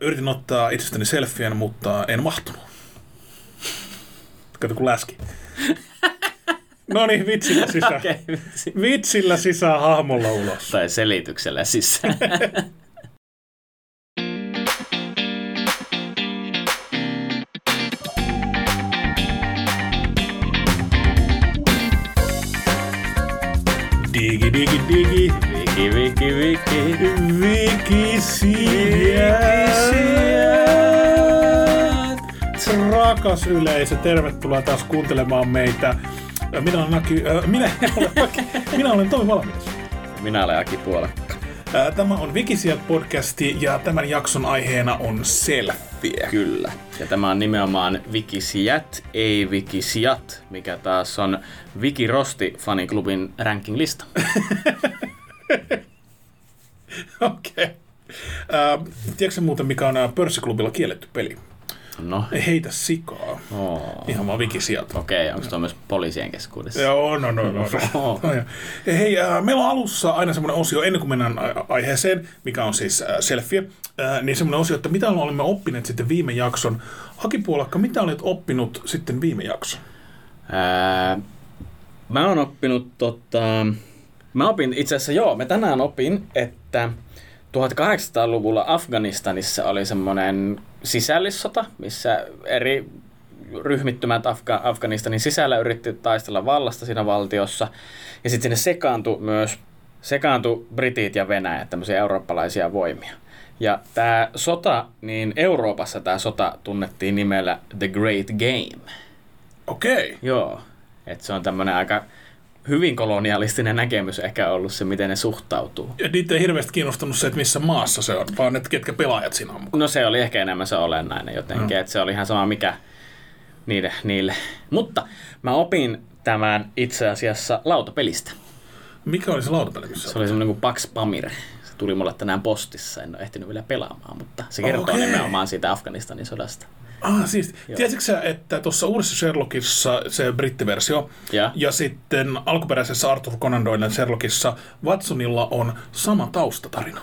Yritin ottaa itsestäni selfien, mutta en mahtunut. Kato kun läski. No niin, vitsillä sisään. Okei, vitsi. Vitsillä sisään hahmolla ulos. Tai selityksellä sisään. Rakas yleisö, tervetuloa taas kuuntelemaan meitä. Minä olen, Aki, äh, minä, olen, Aki, minä olen Tomi Valmius. Minä olen Aki Puolakka. Tämä on Vikisieltä podcasti ja tämän jakson aiheena on selfie. Kyllä. Ja tämä on nimenomaan Vikisijät, ei Vikisijat, mikä taas on Viki Rosti faniklubin ranking-lista. Okei. Okay. Äh, tiedätkö muuten, mikä on pörssiklubilla kielletty peli? No, Heitä sikaa. oo. Ihan vaan Vikisieltä. Okei, onko tuo myös poliisien keskuudessa? Joo, no, no, no. no. No hei, äh, meillä on alussa aina semmoinen osio, ennen kuin mennään aiheeseen, mikä on siis äh, selfie, äh, niin semmoinen osio, että mitä olemme oppineet sitten viime jakson. Hakipuolakka, mitä olet oppinut sitten viime jakson? Ää, mä oon oppinut tota... Mä opin itse asiassa, joo, mä tänään opin, että 1800-luvulla Afganistanissa oli semmoinen sisällissota, missä eri ryhmittymät Afga- Afganistanin sisällä yritti taistella vallasta siinä valtiossa. Ja sitten sinne sekaantui myös sekaantui Britit ja Venäjä, tämmöisiä eurooppalaisia voimia. Ja tämä sota, niin Euroopassa tämä sota tunnettiin nimellä The Great Game. Okei. Joo, että se on tämmöinen aika hyvin kolonialistinen näkemys ehkä ollut se, miten ne suhtautuu. Ja niitä ei hirveästi kiinnostanut se, että missä maassa se on, vaan että ketkä pelaajat siinä on. No se oli ehkä enemmän se olennainen jotenkin, että se oli ihan sama mikä niille, niille. Mutta mä opin tämän itse asiassa lautapelistä. Mikä oli se lautapeli, missä Se oli semmoinen kuin Pax Pamir. Se tuli mulle tänään postissa, en ole ehtinyt vielä pelaamaan, mutta se kertoo Okei. nimenomaan siitä Afganistanin sodasta. Ah, siis, tiesitkö sä, että tuossa uudessa Sherlockissa, se brittiversio, Ja? ja sitten alkuperäisessä Arthur Conan Doylen Sherlockissa Watsonilla on sama taustatarina.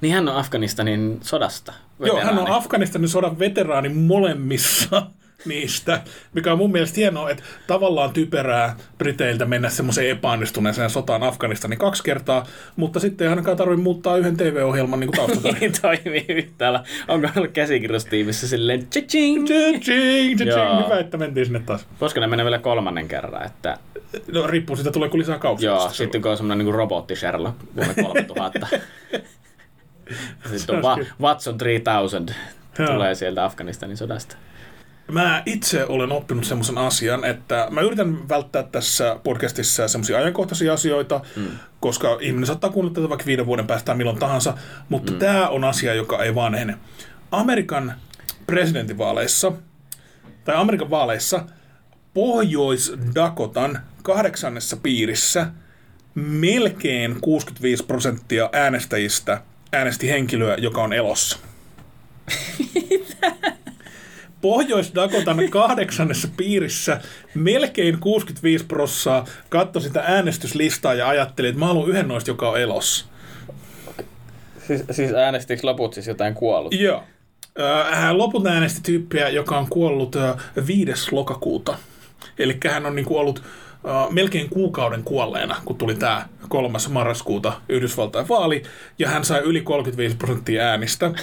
Niin hän on Afganistanin sodasta. Joo, hän on veteraani. Afganistanin sodan veteraani molemmissa niistä, mikä on mun mielestä hienoa, että tavallaan typerää Briteiltä mennä semmoiseen epäonnistuneeseen sotaan Afganistanin kaksi kertaa, mutta sitten ei ainakaan tarvitse muuttaa yhden TV-ohjelman niin taustatarina. Niin toimii yhtäällä. Onko ollut käsikirjoitustiimissä silleen tching, Joo. Hyvä, että mentiin sinne taas. Koska ne menee vielä kolmannen kerran, että No, riippuu siitä, tuleeko lisää kauksia. joo, sitten kun on semmoinen niin robotti Sherlock vuonna 3000. sitten on Va- Watson 3000 Joo. tulee sieltä Afganistanin sodasta. Mä itse olen oppinut semmoisen asian, että mä yritän välttää tässä podcastissa semmoisia ajankohtaisia asioita, mm. koska ihminen saattaa kuunnella tätä vaikka viiden vuoden päästä milloin tahansa, mutta mm. tämä on asia, joka ei vanhene. Amerikan presidentinvaaleissa, tai Amerikan vaaleissa, Pohjois-Dakotan kahdeksannessa piirissä melkein 65 prosenttia äänestäjistä äänesti henkilöä, joka on elossa. Pohjois-Dakotan kahdeksannessa piirissä melkein 65 prossaa katsoi sitä äänestyslistaa ja ajatteli, että mä haluan yhden noista, joka on elossa. Siis, siis äänestikö loput siis jotain kuollut? Joo. Hän loput äänesti tyyppiä, joka on kuollut ö, 5. lokakuuta. Eli hän on niinku ollut ö, melkein kuukauden kuolleena, kun tuli tämä kolmas marraskuuta Yhdysvaltain vaali, ja hän sai yli 35 prosenttia äänistä. Uh,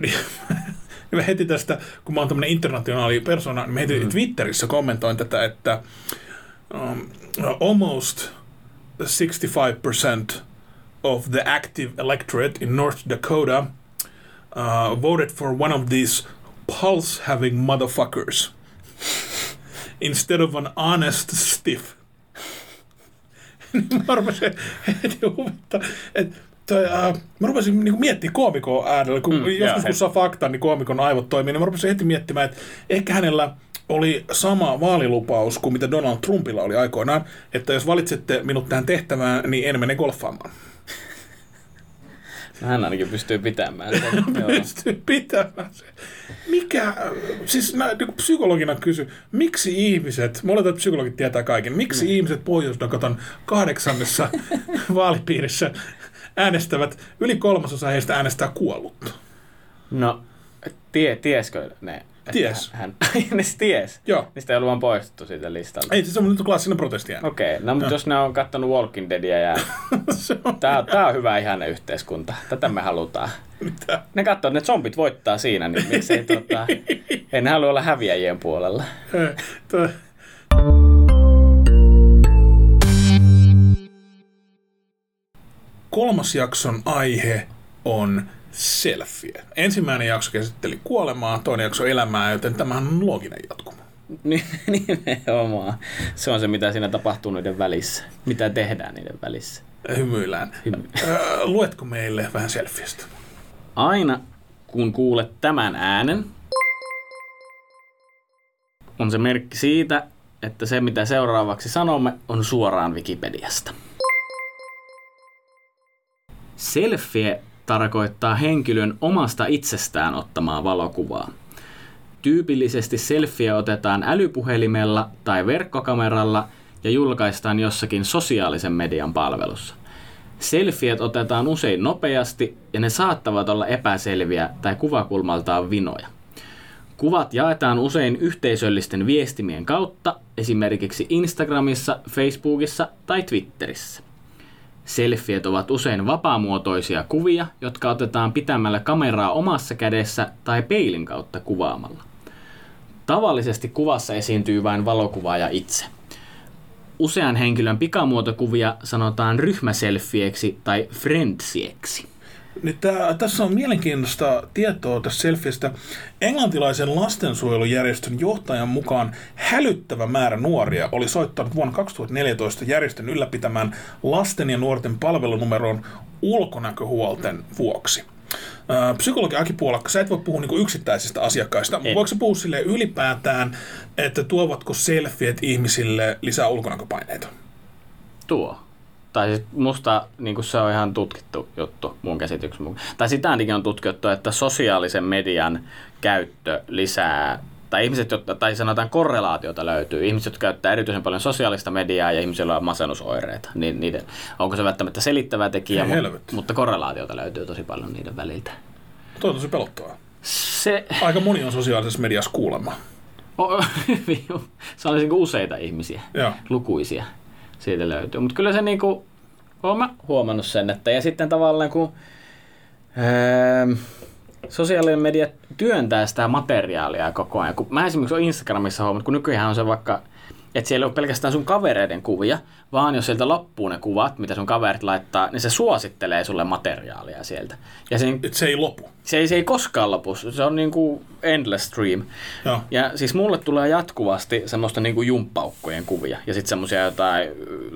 niin, niin mä heti tästä, kun mä oon tämmönen internationaali persona, niin mä heti Twitterissä kommentoin tätä, että um, almost 65% of the active electorate in North Dakota uh, voted for one of these pulse-having motherfuckers instead of an honest stiff. mä rupesin heti huvittaa, että toi, uh, mä rupesin niinku miettimään koomikon äänellä, kun mm, joskus kun heti. saa faktaa, niin koomikon aivot toimii, niin mä rupesin heti miettimään, että ehkä hänellä oli sama vaalilupaus kuin mitä Donald Trumpilla oli aikoinaan, että jos valitsette minut tähän tehtävään, niin en mene golfaamaan. Hän ainakin pystyy pitämään sen. Joo. pystyy pitämään se. Mikä, siis mä niin psykologina kysyn, miksi ihmiset, mä oletan, että psykologit tietää kaiken, miksi mm. ihmiset pohjois kahdeksannessa vaalipiirissä äänestävät, yli kolmasosa heistä äänestää kuollutta? No, tie, tieskö ne? Ties. Hän, ne se ties. Joo. Niistä ei ollut vaan poistettu siitä listalta. Ei, se on nyt klassinen protesti. Okei, okay, no mutta jos ne on kattonut Walking Deadia ja on tää, tää on hyvä ihanne yhteiskunta. Tätä me halutaan. mitä. Ne katsoo, että ne zombit voittaa siinä, niin miksei tota... Ei ne halua olla häviäjien puolella. Kolmas jakson aihe on selfie. Ensimmäinen jakso käsitteli kuolemaa, toinen jakso elämää, joten tämähän on looginen jatkumo. Niin, Nimenomaan. Se on se, mitä siinä tapahtuu niiden välissä. Mitä tehdään niiden välissä. Hymyillään. Hymy. Luetko meille vähän selfiestä? Aina kun kuulet tämän äänen, on se merkki siitä, että se mitä seuraavaksi sanomme on suoraan Wikipediasta. Selfie tarkoittaa henkilön omasta itsestään ottamaa valokuvaa. Tyypillisesti selfie otetaan älypuhelimella tai verkkokameralla ja julkaistaan jossakin sosiaalisen median palvelussa. Selfiet otetaan usein nopeasti ja ne saattavat olla epäselviä tai kuvakulmaltaan vinoja. Kuvat jaetaan usein yhteisöllisten viestimien kautta, esimerkiksi Instagramissa, Facebookissa tai Twitterissä. Selfiet ovat usein vapaamuotoisia kuvia, jotka otetaan pitämällä kameraa omassa kädessä tai peilin kautta kuvaamalla. Tavallisesti kuvassa esiintyy vain valokuvaaja itse. Usean henkilön pikamuotokuvia sanotaan ryhmäselfieksi tai friendsieksi. Nyt tää, tässä on mielenkiintoista tietoa tästä selfiestä. Englantilaisen lastensuojelujärjestön johtajan mukaan hälyttävä määrä nuoria oli soittanut vuonna 2014 järjestön ylläpitämään lasten ja nuorten palvelunumeron ulkonäköhuolten vuoksi. Psykologi Aki Puolakka, sä et voi puhua niinku yksittäisistä asiakkaista. En. Voiko sä puhua sille ylipäätään, että tuovatko selfiet ihmisille lisää ulkonäköpaineita? Tuo. Tai siis musta niin se on ihan tutkittu juttu mun käsityksen mukaan. Tai sitä ainakin on tutkittu, että sosiaalisen median käyttö lisää, tai ihmiset, jotka, tai sanotaan korrelaatiota löytyy, ihmiset, jotka käyttää erityisen paljon sosiaalista mediaa ja ihmisillä on masennusoireita, niin niiden, onko se välttämättä selittävä tekijä, mu- mutta korrelaatiota löytyy tosi paljon niiden väliltä. Toi on tosi pelottavaa. Se, Aika moni on sosiaalisessa mediassa kuulemma. se on niinku useita ihmisiä. Joo. lukuisia siitä löytyy. Mutta kyllä se niinku, oon mä huomannut sen, että ja sitten tavallaan kun öö, sosiaalinen media työntää sitä materiaalia koko ajan. Kun mä esimerkiksi olen Instagramissa huomannut, kun nykyään on se vaikka, että siellä ei ole pelkästään sun kavereiden kuvia, vaan jos sieltä loppuu ne kuvat, mitä sun kaverit laittaa, niin se suosittelee sulle materiaalia sieltä. Ja se, Et se ei lopu. se, ei, se ei koskaan lopu, se on niinku endless stream. Joo. Ja siis mulle tulee jatkuvasti semmoista niinku jumppaukkojen kuvia ja sitten semmoisia jotain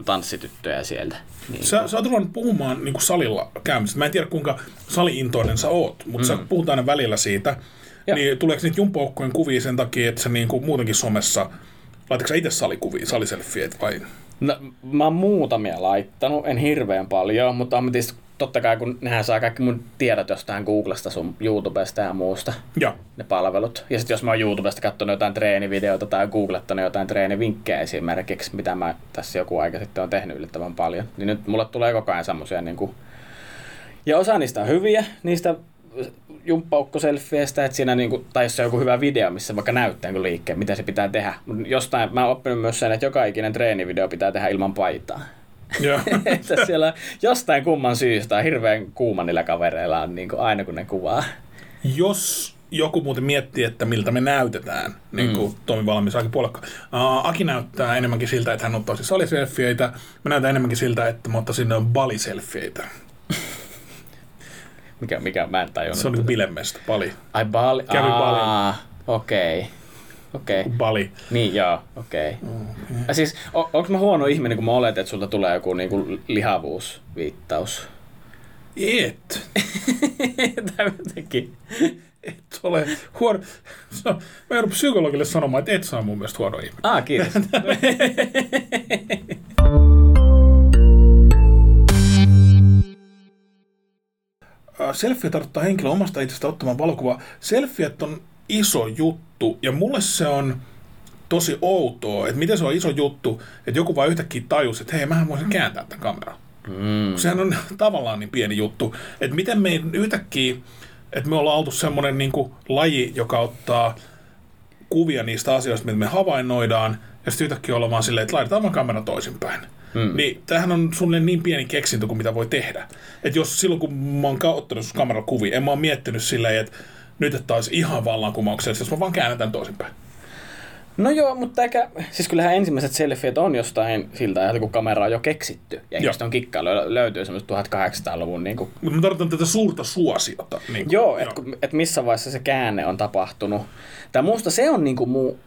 tanssityttöjä sieltä. Niin. Sä, sä oot ruvennut puhumaan niin salilla käymisestä. Mä en tiedä, kuinka saliintoinen sä oot, mutta mm. sä puhut aina välillä siitä. Joo. Niin tuleeko niitä jumppaukkojen kuvia sen takia, että sä niin kuin muutenkin somessa, laitatko itse salikuvia, saliselfieet vai? No, mä oon muutamia laittanut, en hirveän paljon, mutta on tietysti totta kai, kun nehän saa kaikki mun tiedot jostain Googlesta, sun YouTubesta ja muusta, Joo. ne palvelut. Ja sitten jos mä oon YouTubesta katsonut jotain treenivideota tai googlettanut jotain treenivinkkejä esimerkiksi, mitä mä tässä joku aika sitten on tehnyt yllättävän paljon, niin nyt mulle tulee koko ajan semmosia niinku... Ja osa niistä on hyviä, niistä jumppaukkoselfieistä, että siinä niinku, tai jos on joku hyvä video, missä vaikka näyttää jonkun liikkeen, mitä se pitää tehdä. Mutta jostain, mä oon oppinut myös sen, että joka ikinen treenivideo pitää tehdä ilman paitaa. Että siellä jostain kumman syystä hirveän kuuma niillä kavereilla on niin kuin aina kun ne kuvaa. Jos joku muuten miettii, että miltä me näytetään, niin kuin mm. Tomi Valmis, Aki Puolakka. Uh, Aki näyttää enemmänkin siltä, että hän ottaisi saliselfieitä. Mä näytän enemmänkin siltä, että mä ottaisin baliselfieitä. Mikä, mikä mä en tajunnut. Se on niin bilemestä, bali. Ai Bali. Kävi Balin. Aa, Okei. Okay. Okei. Okay. Bali. Niin joo, okei. Okay. Okay. Siis, on, onko mä huono ihminen, kun mä oletan, että sulta tulee joku niinku lihavuusviittaus? Et. tai jotenkin. Et ole huono. Se on- Mä joudun psykologille sanomaan, että et saa mun mielestä huono ihminen. Ah, kiitos. Selfie tarkoittaa henkilö omasta itsestä ottamaan valokuvaa. Selfiet on iso juttu ja mulle se on tosi outoa, että miten se on iso juttu, että joku vaan yhtäkkiä tajusi, että hei, mähän voisin kääntää tämän kameran. mm. Sehän on tavallaan niin pieni juttu, että miten me yhtäkkiä Että me ollaan oltu semmoinen niin laji, joka ottaa kuvia niistä asioista, mitä me havainnoidaan, ja sitten yhtäkkiä ollaan vaan silleen, että laitetaan vaan kamera toisinpäin. Mm. Niin tämähän on suunnilleen niin pieni keksintö kuin mitä voi tehdä. Että jos silloin kun mä oon ottanut kamerakuvia, en mä oon miettinyt silleen, että nyt että olisi ihan vallankumouksellista, jos mä vaan käännän tämän toisinpäin. No joo, mutta eikä, siis kyllähän ensimmäiset selfiet on jostain siltä ajalta, kun kamera on jo keksitty. Ja ihmiset on kikkailu, löytyy semmoista 1800-luvun niin kuin... Mutta mä tarkoitan tätä suurta suosiota. Niin kuin, joo, että et missä vaiheessa se käänne on tapahtunut. Tai muusta se on niin kuin muu,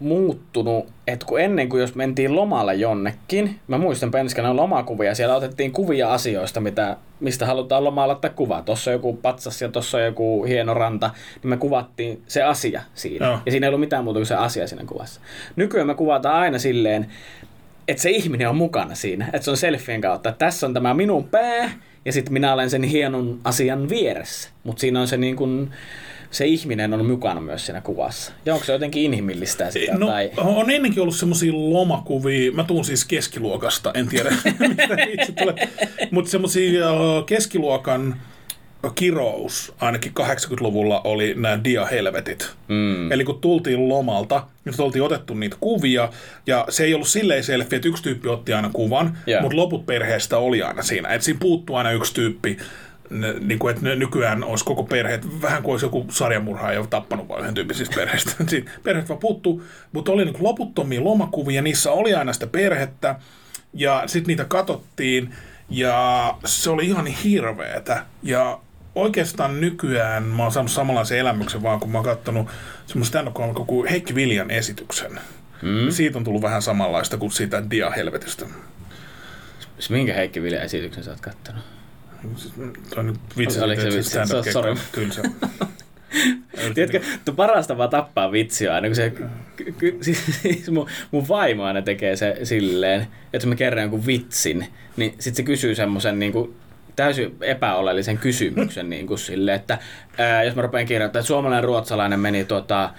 muuttunut, että kun ennen kuin jos mentiin lomalle jonnekin, mä muistan penskana lomakuvia, siellä otettiin kuvia asioista, mitä, mistä halutaan lomalla ottaa kuva. Tuossa on joku patsas ja tuossa on joku hieno ranta, niin me kuvattiin se asia siinä. No. Ja siinä ei ollut mitään muuta kuin se asia siinä kuvassa. Nykyään me kuvataan aina silleen, että se ihminen on mukana siinä, että se on selfien kautta. Että tässä on tämä minun pää, ja sitten minä olen sen hienon asian vieressä. Mutta siinä on se niin kuin, se ihminen on mukana myös siinä kuvassa. Ja onko se jotenkin inhimillistä sitä? No, tai... on ennenkin ollut semmoisia lomakuvia, mä tuun siis keskiluokasta, en tiedä mistä itse tulee, mutta semmoisia keskiluokan kirous ainakin 80-luvulla oli nämä diahelvetit. Mm. Eli kun tultiin lomalta, niin oltiin otettu niitä kuvia, ja se ei ollut silleen selfie, että yksi tyyppi otti aina kuvan, yeah. mutta loput perheestä oli aina siinä. Että siinä puuttuu aina yksi tyyppi, ne, niin kuin, että nykyään olisi koko perhe, vähän kuin olisi joku sarjamurhaaja tappanut vain yhden tyyppisistä perheistä. perheet vaan puuttuu, mutta oli niin kuin loputtomia lomakuvia, niissä oli aina sitä perhettä, ja sitten niitä katsottiin, ja se oli ihan hirveetä. Ja oikeastaan nykyään mä oon saanut samanlaisen elämyksen vaan, kun mä oon katsonut semmoisen stand kuin Heikki Viljan esityksen. Mm. Siitä on tullut vähän samanlaista kuin siitä dia-helvetistä. Minkä Heikki Viljan esityksen sä oot kattonut? Toi nyt vitsi, Oliko se vitsi? So, sorry. Kyllä se. Tiedätkö, tu parasta vaan tappaa vitsiä aina, kun se, ky, siis, siis mun, mun vaimo aina tekee se silleen, että mä kerron jonkun vitsin, niin sit se kysyy semmoisen niin kuin, täysin epäoleellisen kysymyksen niin kuin sille, että ää, jos mä rupean kirjoittamaan, että suomalainen ruotsalainen meni tuota, ää,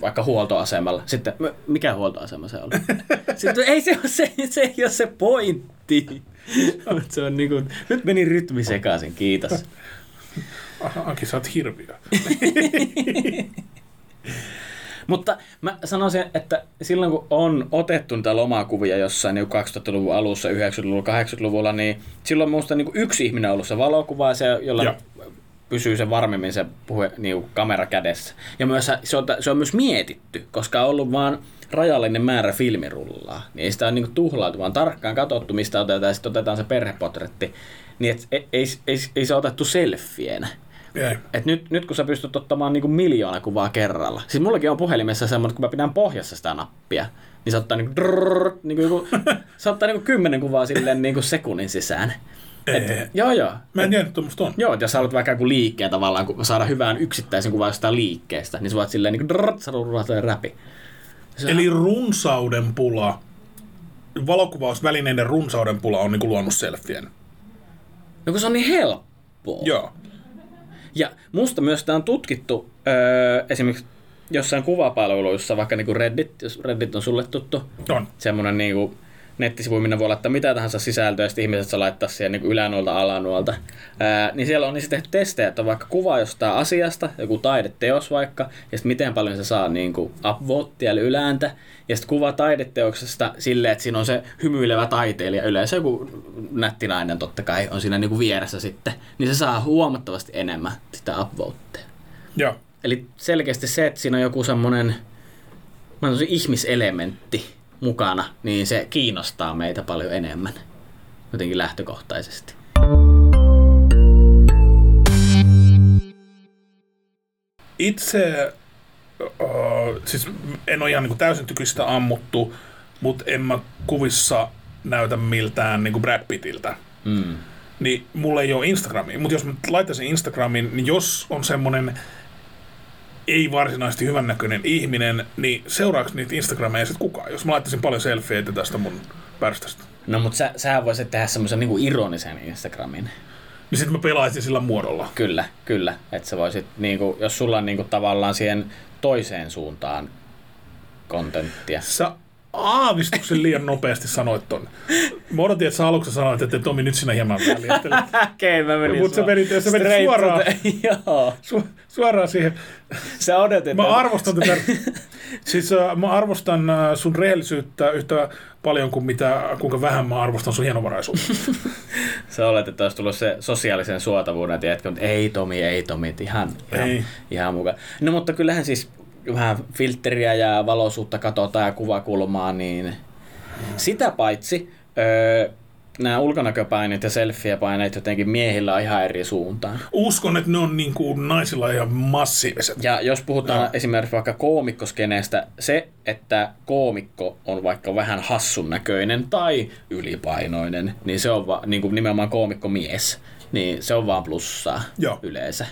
vaikka huoltoasemalla. Sitten, mikä huoltoasema se oli? Sitten, ei se ole se, se, ei ole se pointti. se on niin kuin, nyt meni rytmi sekaisin, kiitos. Aki, sä oot hirviö. Mutta mä sanoisin, että silloin kun on otettu niitä lomakuvia jossain niin 2000-luvun alussa, 90-luvulla, 80-luvulla, niin silloin minusta niin yksi ihminen on ollut se valokuva, se, jolla ja. pysyy se varmemmin se puhe, niin kamera kädessä. Ja myös se on, se on myös mietitty, koska on ollut vaan rajallinen määrä filmirullaa. Niin ei sitä ole niin tuhlautu, vaan tarkkaan katsottu, mistä otetaan, ja sitten otetaan se perhepotretti. Niin et, ei, ei, ei, ei se otettu selfienä. Et nyt, nyt kun sä pystyt ottamaan niin miljoona kuvaa kerralla. Siis mullakin on puhelimessa semmoinen, kun mä pidän pohjassa sitä nappia, niin se ottaa, niin drrrr, niin kuin, se ottaa niin kymmenen kuvaa silleen niin sekunnin sisään. Et, joo, joo. Mä en tiedä, että on. Joo, että jos sä haluat vaikka joku liikkeen tavallaan, kun saada hyvään yksittäisen kuvan jostain liikkeestä, niin sä voit silleen niin drrrr, sä räpi. Se Eli runsauden pula, valokuvausvälineiden runsauden pula on niin kuin luonut selfien. No kun se on niin helppoa. Joo. Ja musta myös tämä on tutkittu öö, esimerkiksi jossain kuvapalveluissa, vaikka niin kuin Reddit, jos Reddit on sulle tuttu. On. Semmoinen niin kuin nettisivu, minne voi laittaa mitä tahansa sisältöä, ja sitten ihmiset saa laittaa siihen niin ylänuolta alanuolta. Ää, niin siellä on niin tehty testejä, että on vaikka kuva jostain asiasta, joku taideteos vaikka, ja sitten miten paljon se saa niin kuin upvotea, eli ylääntä, ja sitten kuva taideteoksesta silleen, että siinä on se hymyilevä taiteilija, yleensä joku nättinainen totta kai on siinä niin kuin vieressä sitten, niin se saa huomattavasti enemmän sitä upvotea. Joo. Eli selkeästi se, että siinä on joku semmoinen ihmiselementti, mukana, niin se kiinnostaa meitä paljon enemmän jotenkin lähtökohtaisesti. Itse, uh, siis en ole ihan niin kuin täysin tykistä ammuttu, mutta en mä kuvissa näytä miltään niin kuin Brad Pittiltä. Mm. Niin mulla ei ole Instagramia, mutta jos mä laittaisin Instagramin, niin jos on semmoinen ei varsinaisesti hyvännäköinen ihminen, niin seuraaks niitä Instagrameja sitten kukaan, jos mä laittaisin paljon selfieitä tästä mun pärstästä? No mutta sä, sä voisit tehdä semmoisen niinku ironisen Instagramin. Niin sitten mä pelaisin sillä muodolla. Kyllä, kyllä. Että sä voisit, niinku, jos sulla on niinku tavallaan siihen toiseen suuntaan kontenttia. Sä aavistuksen liian nopeasti sanoit ton. Mä odotin, että sä aluksi sanoit, että Tomi, nyt sinä hieman. Okei, mä menin Mutta sä menit, sä menit suoraan, su, suoraan siihen. Sä odotit. Mä että- arvostan tätä, siis äh, mä arvostan äh, sun rehellisyyttä yhtä paljon kuin mitä, kuinka vähän mä arvostan sun hienovaraisuutta. Sä olet, että olisi tullut se sosiaalisen suotavuuden, tiedätkö, mutta ei Tomi, ei Tomi, että ihan, ihan, Ei. ihan mukaan. No mutta kyllähän siis vähän filtteriä ja valoisuutta katsotaan ja kuvakulmaa, niin sitä paitsi öö, nämä ulkonäköpaineet ja selfie-paineet jotenkin miehillä on ihan eri suuntaan. Uskon, että ne on niin kuin naisilla ihan massiiviset. Ja jos puhutaan Joo. esimerkiksi vaikka koomikkoskeneestä, se, että koomikko on vaikka vähän hassun näköinen tai ylipainoinen, niin se on va, niin kuin nimenomaan koomikko mies, niin se on vaan plussaa Joo. yleensä.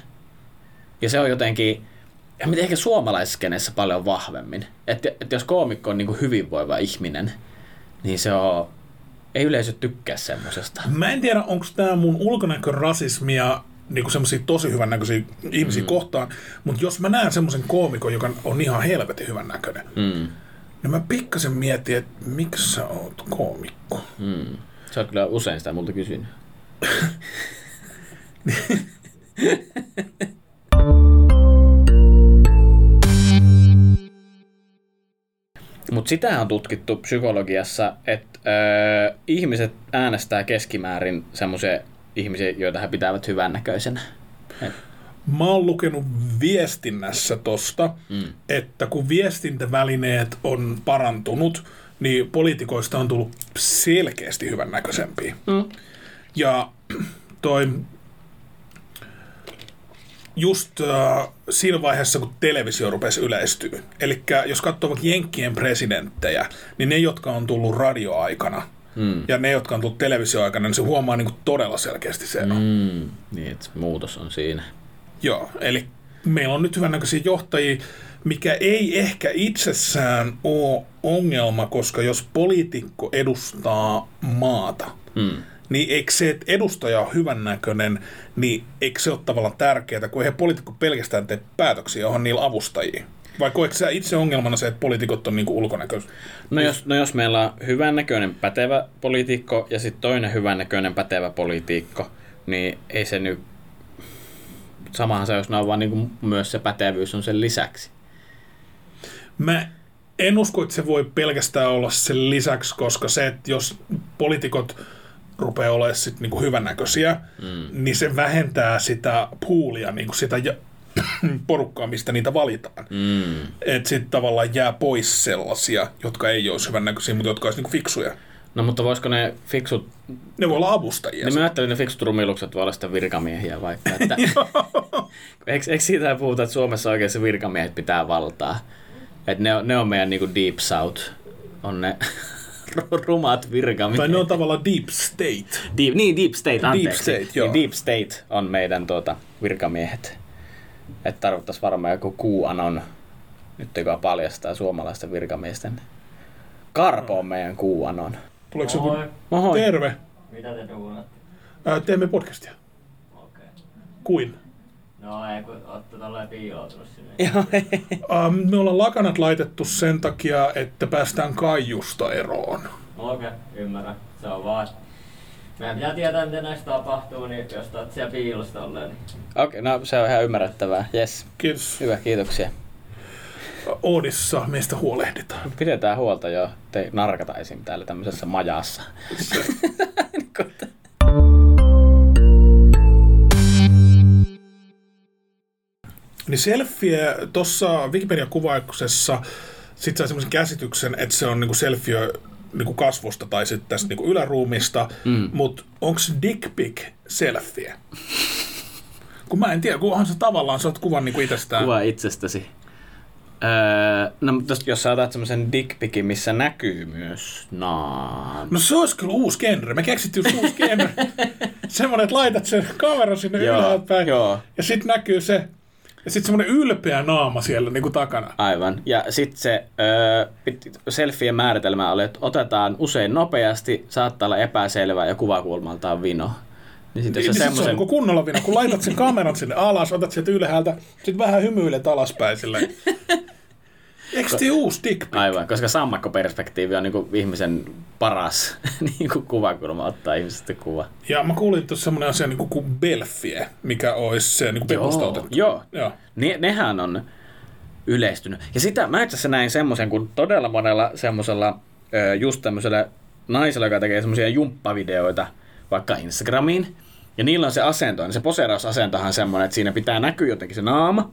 Ja se on jotenkin, ja miten ehkä suomalaisessa paljon vahvemmin. Että et jos koomikko on niin kuin hyvinvoiva ihminen, niin se on, ei yleisö tykkää semmosesta. Mä en tiedä, onko tämä mun ulkonäkörasismia niin semmoisia tosi hyvännäköisiä ihmisiä mm. kohtaan, mutta jos mä näen semmoisen koomikon, joka on ihan helvetin hyvännäköinen, Mm. niin mä pikkasen mietin, että miksi sä oot koomikko. Mm. Sä oot kyllä usein sitä multa kysynyt. Mutta sitä on tutkittu psykologiassa, että öö, ihmiset äänestää keskimäärin semmoisia ihmisiä, joita he pitävät hyvännäköisenä. Et, Mä oon lukenut viestinnässä tosta, mm. että kun viestintävälineet on parantunut, niin poliitikoista on tullut selkeästi hyvännäköisempiä. mm. Ja toi just äh, siinä vaiheessa, kun televisio rupesi yleistyä. Eli jos katsoo vaikka Jenkkien presidenttejä, niin ne, jotka on tullut radioaikana, Mm. ja ne, jotka on tullut televisioaikana, niin se huomaa niin kuin todella selkeästi se ero. Mm. Mm. Niin, että muutos on siinä. Joo, eli meillä on nyt hyvännäköisiä johtajia, mikä ei ehkä itsessään ole ongelma, koska jos poliitikko edustaa maata, Mm. Niin eikö se, että edustaja on hyvännäköinen, niin eikö se ole tavallaan tärkeää, kun eihän poliitikko pelkästään tee päätöksiä, onhan niillä avustajia. Vai koetko sä itse ongelmana se, että poliitikot on niinku ulkonäköisiä? No jos, no jos meillä on hyvännäköinen pätevä poliitikko ja sitten toinen hyvännäköinen pätevä poliitikko, niin ei se nyt... Samahan se, jos ne on vaan niin myös se pätevyys on sen lisäksi. Mä en usko, että se voi pelkästään olla sen lisäksi, koska se, että jos poliitikot rupeaa olemaan sit niinku hyvännäköisiä, mm. niin se vähentää sitä poolia, niinku sitä ja- porukkaa, mistä niitä valitaan. Mm. Että sitten tavallaan jää pois sellaisia, jotka ei olisi hyvännäköisiä, mutta jotka olisi niinku fiksuja. No mutta voisiko ne fiksut... Ne voi olla avustajia. Niin mä ajattelin, että ne fiksut rumilukset voi olla sitten virkamiehiä vaikka. Että... eikö, eikö siitä puhuta, että Suomessa oikeasti virkamiehet pitää valtaa? Että ne on, ne on meidän niinku deep south. On ne rumat virkamiehet. tai ne on tavallaan deep state. Deep, niin, Deep State, anteeksi. State, joo. Niin Deep State on meidän tuota, virkamiehet. Että tarvittaisiin varmaan joku QAnon, nyt joka paljastaa suomalaisten virkamiesten. Karpo on meidän QAnon. Tuleeko joku... Moi. Moi. Terve. Mitä te duunatte? Teemme podcastia. Okei. Kuin? No ei, kun tolleen piiloutunut sinne. Ähm, me ollaan lakanat laitettu sen takia, että päästään Kaijusta eroon. Okei, ymmärrän. Se on vaan... Meidän pitää tietää, miten näistä tapahtuu, niin jos ootte siellä piilossa tolleen, niin... Okei, no se on ihan ymmärrettävää. Yes. Kiitos. Hyvä, kiitoksia. Oodissa meistä huolehditaan. Pidetään huolta jo, te narkata esim. täällä tämmöisessä majassa. Niin selfie tuossa Wikipedian kuvauksessa sit sai semmoisen käsityksen, että se on niinku selfie niinku kasvosta tai sitten tästä niinku yläruumista, mm. mutta onko dick pic selfie? Kun mä en tiedä, kun onhan se tavallaan, sä oot kuvan niinku itsestään. Kuva itsestäsi. Öö, no, mutta jos sä otat semmoisen dickpikin, missä näkyy myös naan. No se olisi kyllä uusi genre. Me keksittiin just uusi genre. Semmoinen, että laitat sen kameran sinne Joo, ylhäältä päin. joo. Ja sitten näkyy se. Ja sitten semmoinen ylpeä naama siellä niin kuin takana. Aivan. Ja sitten se öö, selfien määritelmä oli, että otetaan usein nopeasti, saattaa olla epäselvää ja kuvakulmaltaan vino. Niin sit jos Niin, se niin sit se on semmoisen... niin kunnolla vino. Kun laitat sen kameran sinne alas, otat sieltä ylhäältä, sitten vähän hymyilet alaspäin silleen. Eikö se uusi dick pic? Aivan, koska sammakkoperspektiivi on niin kuin ihmisen paras niin kuin kuvakulma ottaa ihmisestä kuva. Ja mä kuulin tuossa semmoinen asia niin kuin, Belfie, mikä olisi se niin pepusta otettu. joo. Joo. Ne, nehän on yleistynyt. Ja sitä mä itse asiassa näin semmoisen, kun todella monella semmoisella just tämmöisellä naisella, joka tekee semmoisia jumppavideoita vaikka Instagramiin, ja niillä on se asento, niin se poseerausasentohan on semmoinen, että siinä pitää näkyä jotenkin se naama,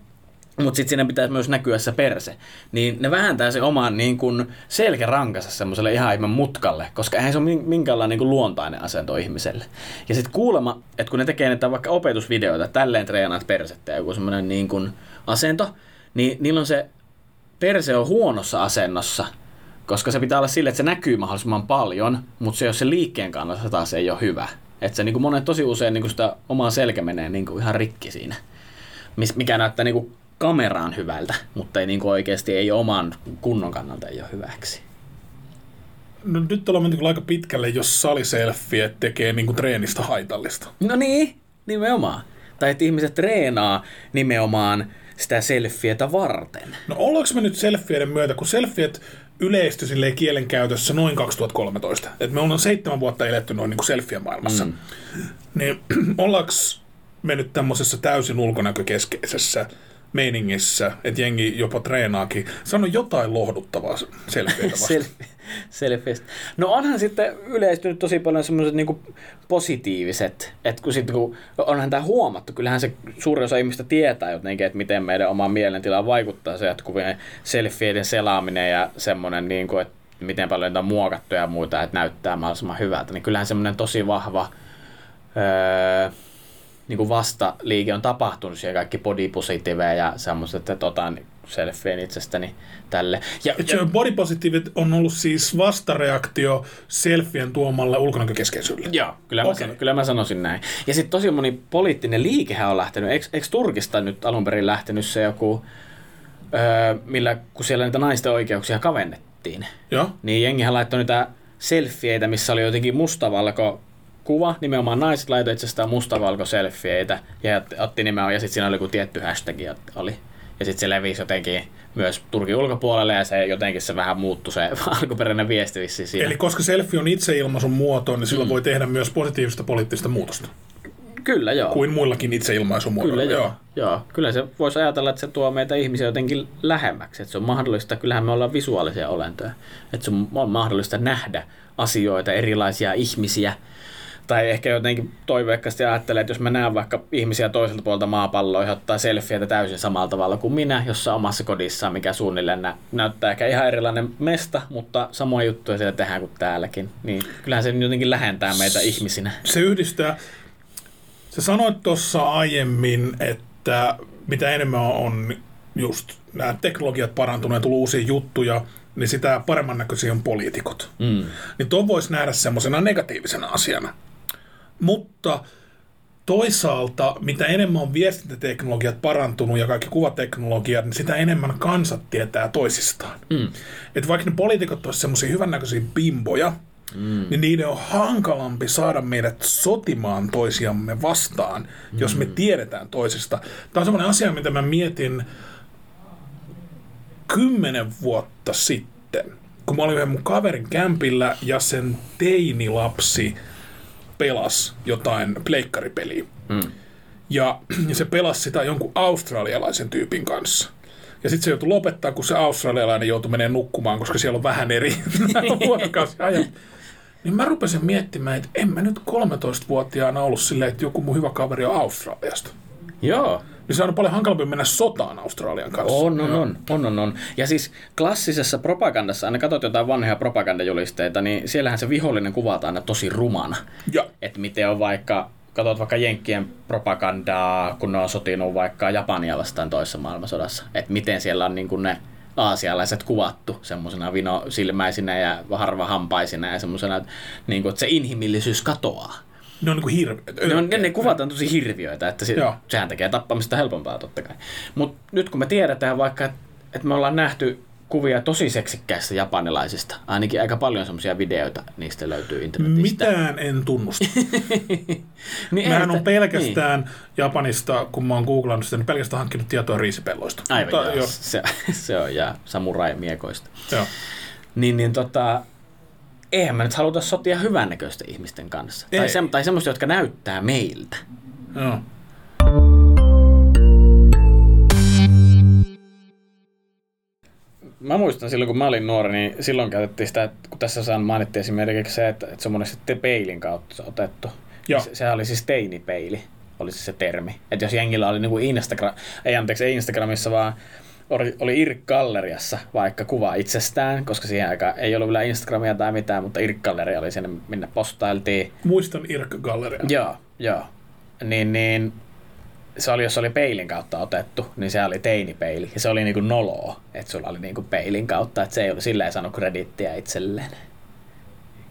mutta sitten siinä pitää myös näkyä se perse. Niin ne vähentää se oman niin kun selkärankansa semmoiselle ihan ihme mutkalle, koska eihän se ole min- minkäänlainen niin kun luontainen asento ihmiselle. Ja sitten kuulemma, että kun ne tekee näitä vaikka opetusvideoita, tälleen treenaat persettä ja joku semmoinen niin kun asento, niin niillä on se perse on huonossa asennossa, koska se pitää olla sille, että se näkyy mahdollisimman paljon, mutta se jos se liikkeen kannalta taas ei ole hyvä. Että se niin kuin monet tosi usein niin kuin sitä omaa selkä menee niin kuin ihan rikki siinä, mikä näyttää niin kuin kameraan hyvältä, mutta ei niin oikeasti ei oman kunnon kannalta ei ole hyväksi. No, nyt ollaan menty aika pitkälle, jos saliselfie tekee niin kuin treenistä haitallista. No niin, nimenomaan. Tai että ihmiset treenaa nimenomaan sitä selfietä varten. No ollaanko me nyt selfieiden myötä, kun selfiet yleistyi silleen kielenkäytössä noin 2013, että me ollaan seitsemän vuotta eletty noin niin kuin selfien maailmassa, mm. niin ollaanko me nyt tämmöisessä täysin ulkonäkökeskeisessä meiningissä, että jengi jopa treenaakin. Sano jotain lohduttavaa selfieitä. Selfie, selfiestä. No onhan sitten yleistynyt tosi paljon semmoiset niinku positiiviset, että kun, sit, kun onhan tämä huomattu, kyllähän se suuri osa ihmistä tietää jotenkin, että miten meidän oma mielentilaan vaikuttaa se jatkuvien selfieiden selaaminen ja semmoinen, niin kuin, että miten paljon niitä on muokattu ja muuta, että näyttää mahdollisimman hyvältä, niin kyllähän semmoinen tosi vahva öö, niin kuin vastaliike on tapahtunut siellä kaikki body positiiveja ja semmoista, että otan selfien itsestäni tälle. Ja, Et se body positive on ollut siis vastareaktio selfien tuomalle ulkonäkökeskeisyydelle. Joo, kyllä mä, Okei. okay. kyllä mä sanoisin näin. Ja sitten tosi moni poliittinen liikehän on lähtenyt. Eikö, eikö Turkista nyt alun perin lähtenyt se joku, öö, millä kun siellä niitä naisten oikeuksia kavennettiin, Joo. niin jengihän laittoi niitä selfieitä, missä oli jotenkin mustavalko kuva, nimenomaan naiset laitoi itsestään mustavalko selfieitä ja otti- nimenomaan, ja sitten siinä oli joku tietty hashtag oli. Ja sitten se levisi jotenkin myös Turkin ulkopuolelle ja se jotenkin se vähän muuttui se alkuperäinen viesti vissiin siinä. Eli koska selfie on itseilmaisun muoto, niin sillä mm. voi tehdä myös positiivista poliittista muutosta. Kyllä joo. Kuin muillakin itseilmaisumuodoilla. Kyllä joo. joo. Kyllä se voisi ajatella, että se tuo meitä ihmisiä jotenkin lähemmäksi. Että se on mahdollista, kyllähän me ollaan visuaalisia olentoja. Että se on mahdollista nähdä asioita, erilaisia ihmisiä. Tai ehkä jotenkin toiveikkaasti ajattelee, että jos mä näen vaikka ihmisiä toiselta puolta maapalloa, he ottaa selfieitä täysin samalla tavalla kuin minä, jossa omassa kodissaan, mikä suunnilleen nä- näyttää ehkä ihan erilainen mesta, mutta samoja juttuja siellä tehdään kuin täälläkin. Niin kyllähän se jotenkin lähentää meitä ihmisinä. Se yhdistää... Sä sanoit tuossa aiemmin, että mitä enemmän on just nämä teknologiat parantuneet, tullut uusia juttuja, niin sitä paremman näköisiä on poliitikot. Mm. Niin tuon voisi nähdä semmoisena negatiivisena asiana. Mutta toisaalta, mitä enemmän on viestintäteknologiat parantunut ja kaikki kuvateknologiat, niin sitä enemmän kansat tietää toisistaan. Mm. Että vaikka ne poliitikot olisivat semmoisia hyvännäköisiä bimboja, mm. niin niiden on hankalampi saada meidät sotimaan toisiamme vastaan, mm. jos me tiedetään toisista. Tämä on semmoinen asia, mitä mä mietin kymmenen vuotta sitten, kun mä olin yhden mun kaverin kämpillä ja sen teinilapsi pelasi jotain pleikkaripeliä. Mm. Ja, ja se pelasi sitä jonkun australialaisen tyypin kanssa. Ja sitten se joutui lopettaa, kun se australialainen joutui menemään nukkumaan, koska siellä on vähän eri vuorokausiajat. Niin mä rupesin miettimään, että en mä nyt 13-vuotiaana ollut silleen, että joku mun hyvä kaveri on Australiasta. Joo. Niin se on paljon hankalampi mennä sotaan Australian kanssa. On, on, Joo. on, on, on, on. Ja siis klassisessa propagandassa, aina katsot jotain vanhoja propagandajulisteita, niin siellähän se vihollinen kuvataan aina tosi rumana. Ja, Että miten on vaikka, katsot vaikka Jenkkien propagandaa, kun ne on sotinut vaikka Japania vastaan toisessa maailmansodassa. Että miten siellä on niin kuin ne aasialaiset kuvattu semmoisena vinosilmäisinä ja harvahampaisina ja semmoisena, että, niin kuin, että se inhimillisyys katoaa. Ne on niinku hirveet. Ne, on, ne, ne kuvat on tosi hirviöitä, että se, Joo. sehän tekee tappamista helpompaa totta kai. Mutta nyt kun me tiedetään vaikka, että et me ollaan nähty kuvia tosi seksikkäistä japanilaisista. Ainakin aika paljon semmoisia videoita niistä löytyy internetistä. Mitään en tunnusta. niin, Mähän on pelkästään niin. Japanista, kun mä oon googlannut sitä, niin pelkästään hankkinut tietoa riisipelloista. Niin, aivan Mutta, joo, joo, Se, se on, ja samurai-miekoista. joo. Niin, niin tota, eihän me nyt haluta sotia hyvännäköisten ihmisten kanssa. Tai, Ei. se, tai semmoista, jotka näyttää meiltä. joo. Mä muistan silloin, kun mä olin nuori, niin silloin käytettiin sitä, että kun tässä saan mainittiin esimerkiksi se, että, että se on monesti peilin kautta otettu. Joo. Se, sehän oli siis teinipeili, oli siis se termi. Että jos jengillä oli niinku Instagram, ei anteeksi, ei Instagramissa, vaan oli, oli IRC-galleriassa vaikka kuva itsestään, koska siihen aikaan ei ollut vielä Instagramia tai mitään, mutta IRC-galleria oli sinne, minne postailtiin. Muistan Irk-galleria. Joo, joo. Niin, niin se oli, jos se oli peilin kautta otettu, niin se oli teinipeili. Ja se oli niinku noloa, että sulla oli niinku peilin kautta, että se ei, sillä ei saanut kredittiä itselleen.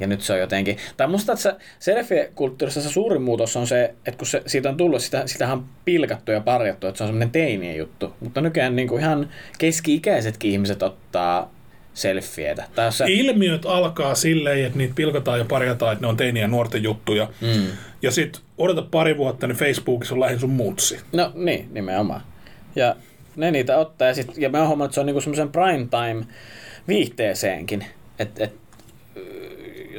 Ja nyt se on jotenkin... Tai musta, että se selfie-kulttuurissa se suurin muutos on se, että kun se, siitä on tullut, sitä, sitähän on pilkattu ja parjattu, että se on semmoinen teinien juttu. Mutta nykyään niinku ihan keski-ikäisetkin ihmiset ottaa selfieitä. Tai se, Ilmiöt alkaa silleen, että niitä pilkataan ja parjataan, että ne on teiniä ja nuorten juttuja. mm. Ja sit odota pari vuotta, niin Facebookissa on lähin sun mutsi. No niin, nimenomaan. Ja ne niitä ottaa ja, sit, ja mä oon huomannut, että se on niinku semmoisen prime time viihteeseenkin. Et, et,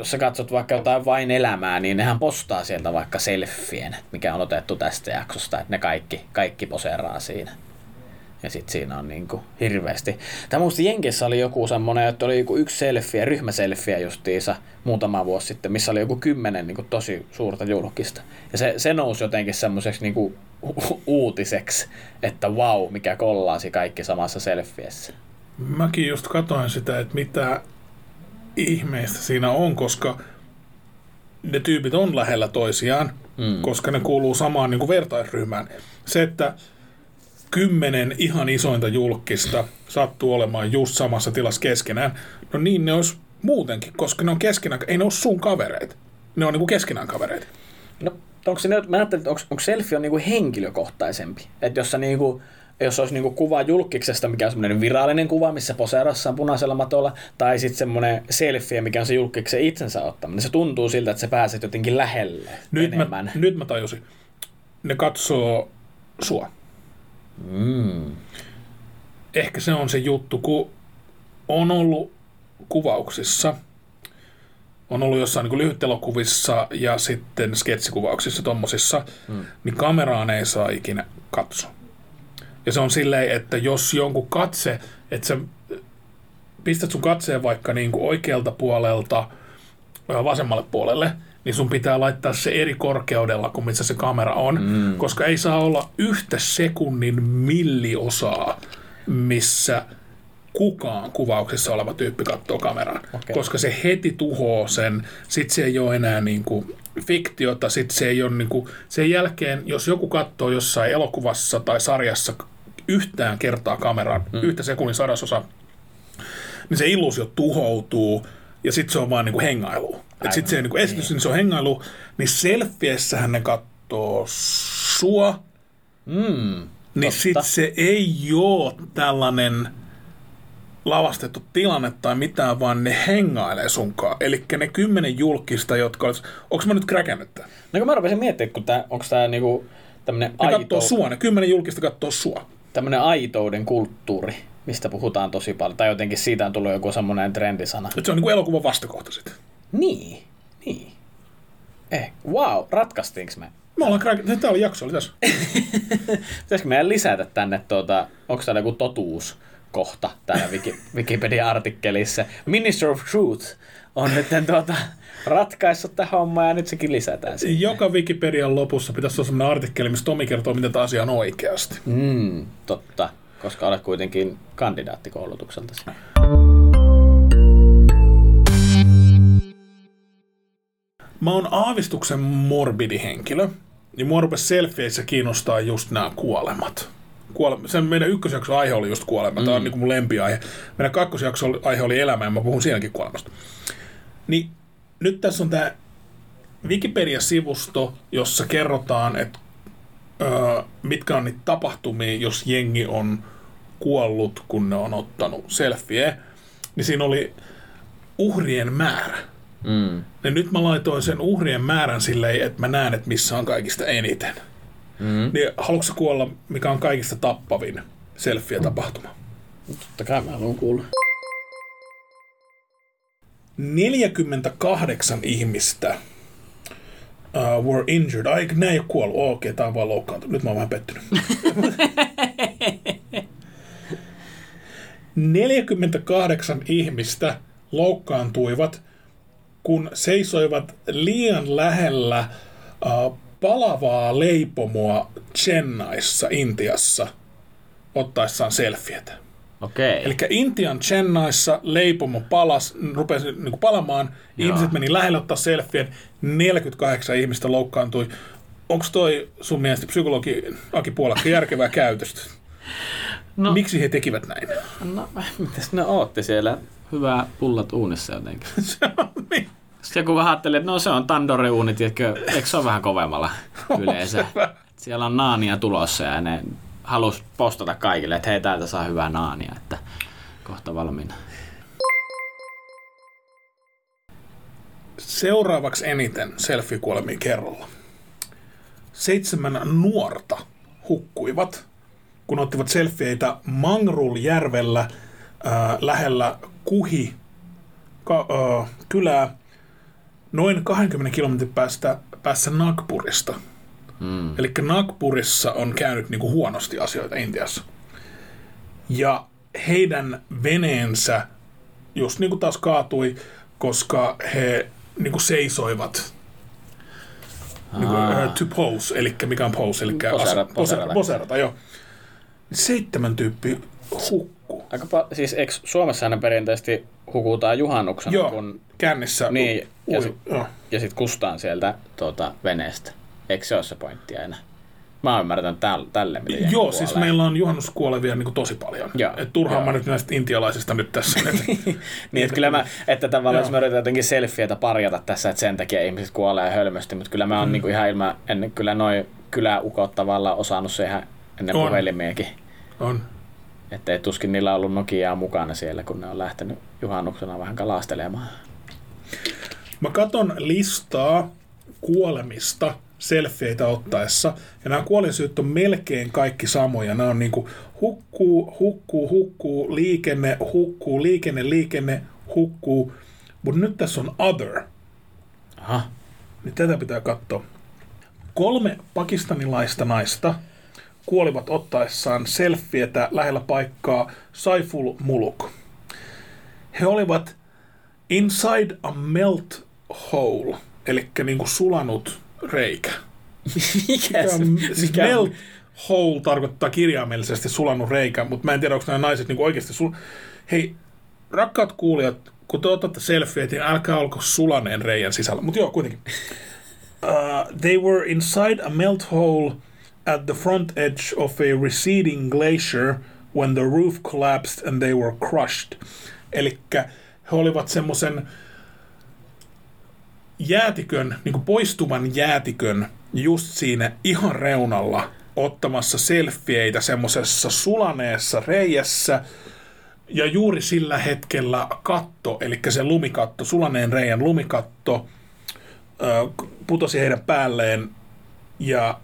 jos sä katsot vaikka jotain vain elämää, niin nehän postaa sieltä vaikka selfien, mikä on otettu tästä jaksosta, että ne kaikki, kaikki poseeraa siinä. Ja sitten siinä on niinku hirveästi. Tämä muista Jenkessä oli joku semmoinen, että oli joku yksi selfie, ryhmäselfie justiinsa muutama vuosi sitten, missä oli joku kymmenen niinku tosi suurta julkista. Ja se, se nousi jotenkin semmoiseksi niinku u- uutiseksi, että wow, mikä kollaasi kaikki samassa selfiessä. Mäkin just katoin sitä, että mitä ihmeistä siinä on, koska ne tyypit on lähellä toisiaan, Mm. koska ne kuuluu samaan niin kuin vertaisryhmään. Se, että kymmenen ihan isointa julkista sattuu olemaan just samassa tilassa keskenään, no niin ne olisi muutenkin, koska ne on keskenään, ei ne ole sun kavereita. Ne on niin kuin keskenään kavereita. No, onko se mä ajattelin, että onko, onko selfie on niinku henkilökohtaisempi. Että jos, sä niinku, jos olisi niinku kuva julkiksesta, mikä on semmoinen virallinen kuva, missä poseerassaan punaisella matolla, tai sitten semmoinen selfie, mikä on se julkiksen itsensä ottaminen, niin se tuntuu siltä, että sä pääset jotenkin lähelle Nyt enemmän. mä, nyt mä tajusin. Ne katsoo sua. Mm. Ehkä se on se juttu, kun on ollut kuvauksissa, on ollut jossain niin lyhytelokuvissa ja sitten sketsikuvauksissa tommosissa, mm. niin kameraan ei saa ikinä katsoa. Ja se on silleen, että jos jonkun katse, että sä pistät sun katseen vaikka niin kuin oikealta puolelta vasemmalle puolelle, niin sun pitää laittaa se eri korkeudella kuin missä se kamera on, mm. koska ei saa olla yhtä sekunnin milliosaa, missä kukaan kuvauksessa oleva tyyppi katsoo kameraan, Okei. koska se heti tuhoaa sen, sit se ei ole enää niin kuin fiktiota, sit se ei ole niin kuin, sen jälkeen, jos joku katsoo jossain elokuvassa tai sarjassa yhtään kertaa kameraan, mm. yhtä sekunnin sadasosa, niin se illuusio tuhoutuu ja sitten se on vaan niinku hengailu. Et sit se niinku esitys, niin se on hengailu, niin selfiessähän ne katsoo sua, Mm. niin sit se ei oo tällainen lavastettu tilanne tai mitään, vaan ne hengailee sunkaan. Eli ne kymmenen julkista, jotka olis... Onko mä nyt kräkännyt tän? No kun mä rupesin miettimään, kun tää, onko tämä niinku tämmöinen Ne aito, kattoo sua, ne kymmenen julkista kattoo sua. Tämmönen aitouden kulttuuri, mistä puhutaan tosi paljon. Tai jotenkin siitä on tullut joku semmoinen trendisana. Et se on niinku elokuvan vastakohta sit. Niin, niin. Eh, wow, ratkaistiinko me? Me ollaan kräkännyt, tää oli jakso, oli tässä. Pitäisikö meidän lisätä tänne, tuota, onko täällä joku totuuskohta täällä Wiki, Wikipedia-artikkelissa? Minister of Truth on nyt tuota, ratkaissut tähän hommaan ja nyt sekin lisätään sinne. Joka Wikipedian lopussa pitäisi olla sellainen artikkeli, missä Tomi kertoo, miten tämä asia on oikeasti. Mm, totta, koska olet kuitenkin kandidaattikoulutukselta. Mä oon aavistuksen morbidi henkilö, niin mua rupesi selfieissä kiinnostaa just nämä kuolemat. Kuole- sen meidän ykkösjakson aihe oli just kuolema. Tämä on niin kuin mun lempiaihe. Meidän kakkosjakson aihe oli elämä ja mä puhun siinäkin kuolemasta. Niin nyt tässä on tämä Wikipedia-sivusto, jossa kerrotaan, että öö, mitkä on niitä tapahtumia, jos jengi on kuollut, kun ne on ottanut selfie, niin siinä oli uhrien määrä. Mm. Ja nyt mä laitoin sen uhrien määrän silleen, että mä näen, että missä on kaikista eniten. Mm. Niin haluatko kuolla, mikä on kaikista tappavin selfie-tapahtuma? Totta kai mä haluan kuulla. 48 ihmistä uh, were injured. Ai, ne ei ole kuollut. Okei, okay, tää on vaan loukkaantunut. Nyt mä oon vähän pettynyt. 48 ihmistä loukkaantuivat, kun seisoivat liian lähellä uh, palavaa leipomoa Chennaissa, Intiassa, ottaessaan selfietä. Okei. Eli Intian Chennaissa leipomo palas, rupesi niin palamaan, Joo. ihmiset meni lähelle ottaa selfien, 48 ihmistä loukkaantui. Onko toi sun mielestä psykologi Aki Puolakka järkevää käytöstä? No. Miksi he tekivät näin? No, mitäs ne ootti siellä? Hyvää pullat uunissa jotenkin. Se on niin. Sitten joku vähän ajatteli, että no se on tandori-uuni, tiedätkö, eikö se ole vähän kovemmalla yleensä? Siellä on naania tulossa ja ne halus postata kaikille, että hei täältä saa hyvää naania, että kohta valmiina. Seuraavaksi eniten selfie-kuolemia kerralla. Seitsemän nuorta hukkuivat, kun ottivat selfieitä Mangrul-järvellä äh, lähellä Kuhi ka, äh, kylää noin 20 kilometrin päästä, päässä Nagpurista. Mm. Eli Nagpurissa on käynyt niinku huonosti asioita Intiassa. Ja heidän veneensä just niinku taas kaatui, koska he niinku seisoivat niinku, Aa. uh, to pose, eli mikä on pose, eli Posera- poserata, poserata. poserata, joo. Seitsemän tyyppi hukku. Aika pa- siis eikö Suomessa aina perinteisesti hukutaan juhannuksena, Joo, kun kännissä. Niin, ja sitten kustaan sieltä tuota, veneestä. Eikö se ole se pointti aina? Mä oon ymmärtänyt täl, tälle, miten jengi Joo, siis kuolee. meillä on juhannuskuolevia niin tosi paljon. Joo, Et turhaan mä nyt näistä intialaisista nyt tässä. Et, Niin, että kyllä mä, että tavallaan Joo. jos mä yritän jotenkin selfietä parjata tässä, että sen takia ihmiset kuolee hölmösti, mutta kyllä mä oon mm. niin ihan ilman, ennen kyllä noin kyläukot tavallaan osannut se ihan ennen On. puhelimiakin. on. Että ei tuskin niillä ollut Nokiaa mukana siellä, kun ne on lähtenyt juhannuksena vähän kalastelemaan. Mä katon listaa kuolemista selfieitä ottaessa, ja nämä kuolinsyyt on melkein kaikki samoja. Nämä on niinku hukkuu, hukkuu, hukkuu, liikenne, hukkuu, liikenne, liikenne, hukkuu. Mutta nyt tässä on other, Aha. niin tätä pitää katsoa. Kolme pakistanilaista naista kuolivat ottaessaan selfietä lähellä paikkaa Saiful Muluk. He olivat inside a melt hole, eli niinku sulanut reikä. Mikä se? Siis Mikä melt hole tarkoittaa kirjaimellisesti sulanut reikä, mutta mä en tiedä, onko nämä naiset niinku oikeasti sul... Hei, rakkaat kuulijat, kun te otatte selfieet, niin älkää olko sulaneen reijän sisällä. Mutta joo, kuitenkin. Uh, they were inside a melt hole at the front edge of a receding glacier when the roof collapsed and they were crushed. Eli he olivat semmoisen jäätikön, niin kuin poistuvan jäätikön just siinä ihan reunalla ottamassa selfieitä semmoisessa sulaneessa reijässä. Ja juuri sillä hetkellä katto, eli se lumikatto, sulaneen reijän lumikatto, putosi heidän päälleen ja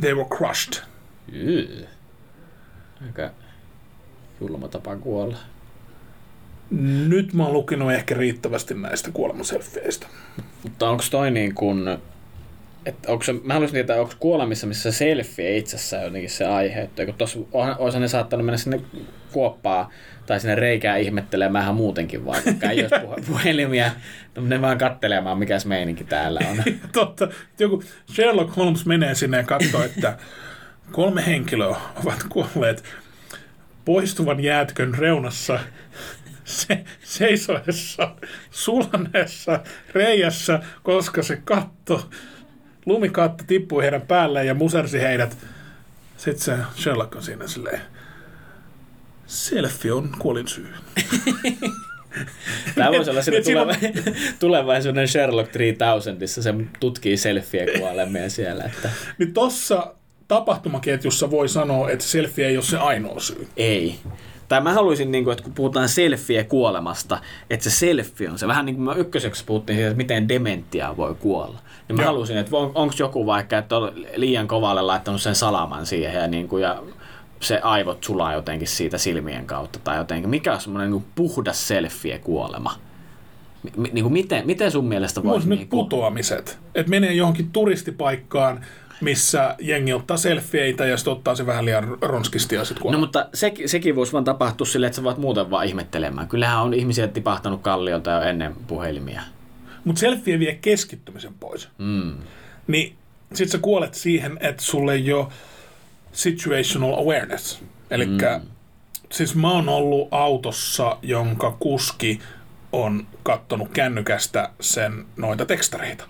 they were crushed. Yy. Aika julma tapa kuolla. Nyt mä oon lukenut ehkä riittävästi näistä kuolemaselfieistä. Mutta onko toi niin kuin, että onko se, mä haluaisin tietää, onko kuolemissa, missä se selfie itsessään jotenkin se aihe, että kun tuossa olisi ne saattanut mennä sinne kuoppaa tai sinne reikään ihmettelemään muutenkin vaan, vaikka ei olisi puhe- puhelimia, no, ne vaan kattelemaan, mikä se meininki täällä on. Totta. Joku Sherlock Holmes menee sinne ja katsoo, että kolme henkilöä ovat kuolleet poistuvan jäätikön reunassa se, seisoessa sulaneessa reijässä, koska se katto, lumikatto tippui heidän päälleen ja musersi heidät. Sitten se Sherlock on siinä silleen, selfie on kuolin syy. Tämä voisi olla siinä siinä on- tuleva, tulevaisuuden Sherlock 3000, se tutkii selfie kuolemia siellä, että Niin tossa tapahtumaketjussa voi sanoa, että selfie ei ole se ainoa syy. ei. Tai mä haluaisin, niin kuin, että kun puhutaan selfie kuolemasta, että se selfie on se. Vähän niin kuin me ykköseksi puhuttiin siitä, että miten dementia voi kuolla. Niin mä Joo. haluaisin, että on, onko joku vaikka, että on liian kovalle laittanut sen salaman siihen ja, niin kuin, ja se aivot sulaa jotenkin siitä silmien kautta tai jotenkin. Mikä on semmoinen niin puhdas selfie-kuolema? Mi- niin kuin miten, miten sun mielestä Voisi Niin kuin, putoamiset. Että menee johonkin turistipaikkaan, missä jengi ottaa selfieitä ja sitten ottaa se vähän liian ronskisti ja sitten No mutta se, sekin voisi vaan tapahtua silleen, että sä voit muuten vaan ihmettelemään. Kyllähän on ihmisiä tipahtanut kalliolta jo ennen puhelimia. Mutta selfie vie keskittymisen pois. Mm. Niin sit sä kuolet siihen, että sulle ei ole situational awareness. Eli mm. siis mä oon ollut autossa, jonka kuski on kattonut kännykästä sen noita tekstareita.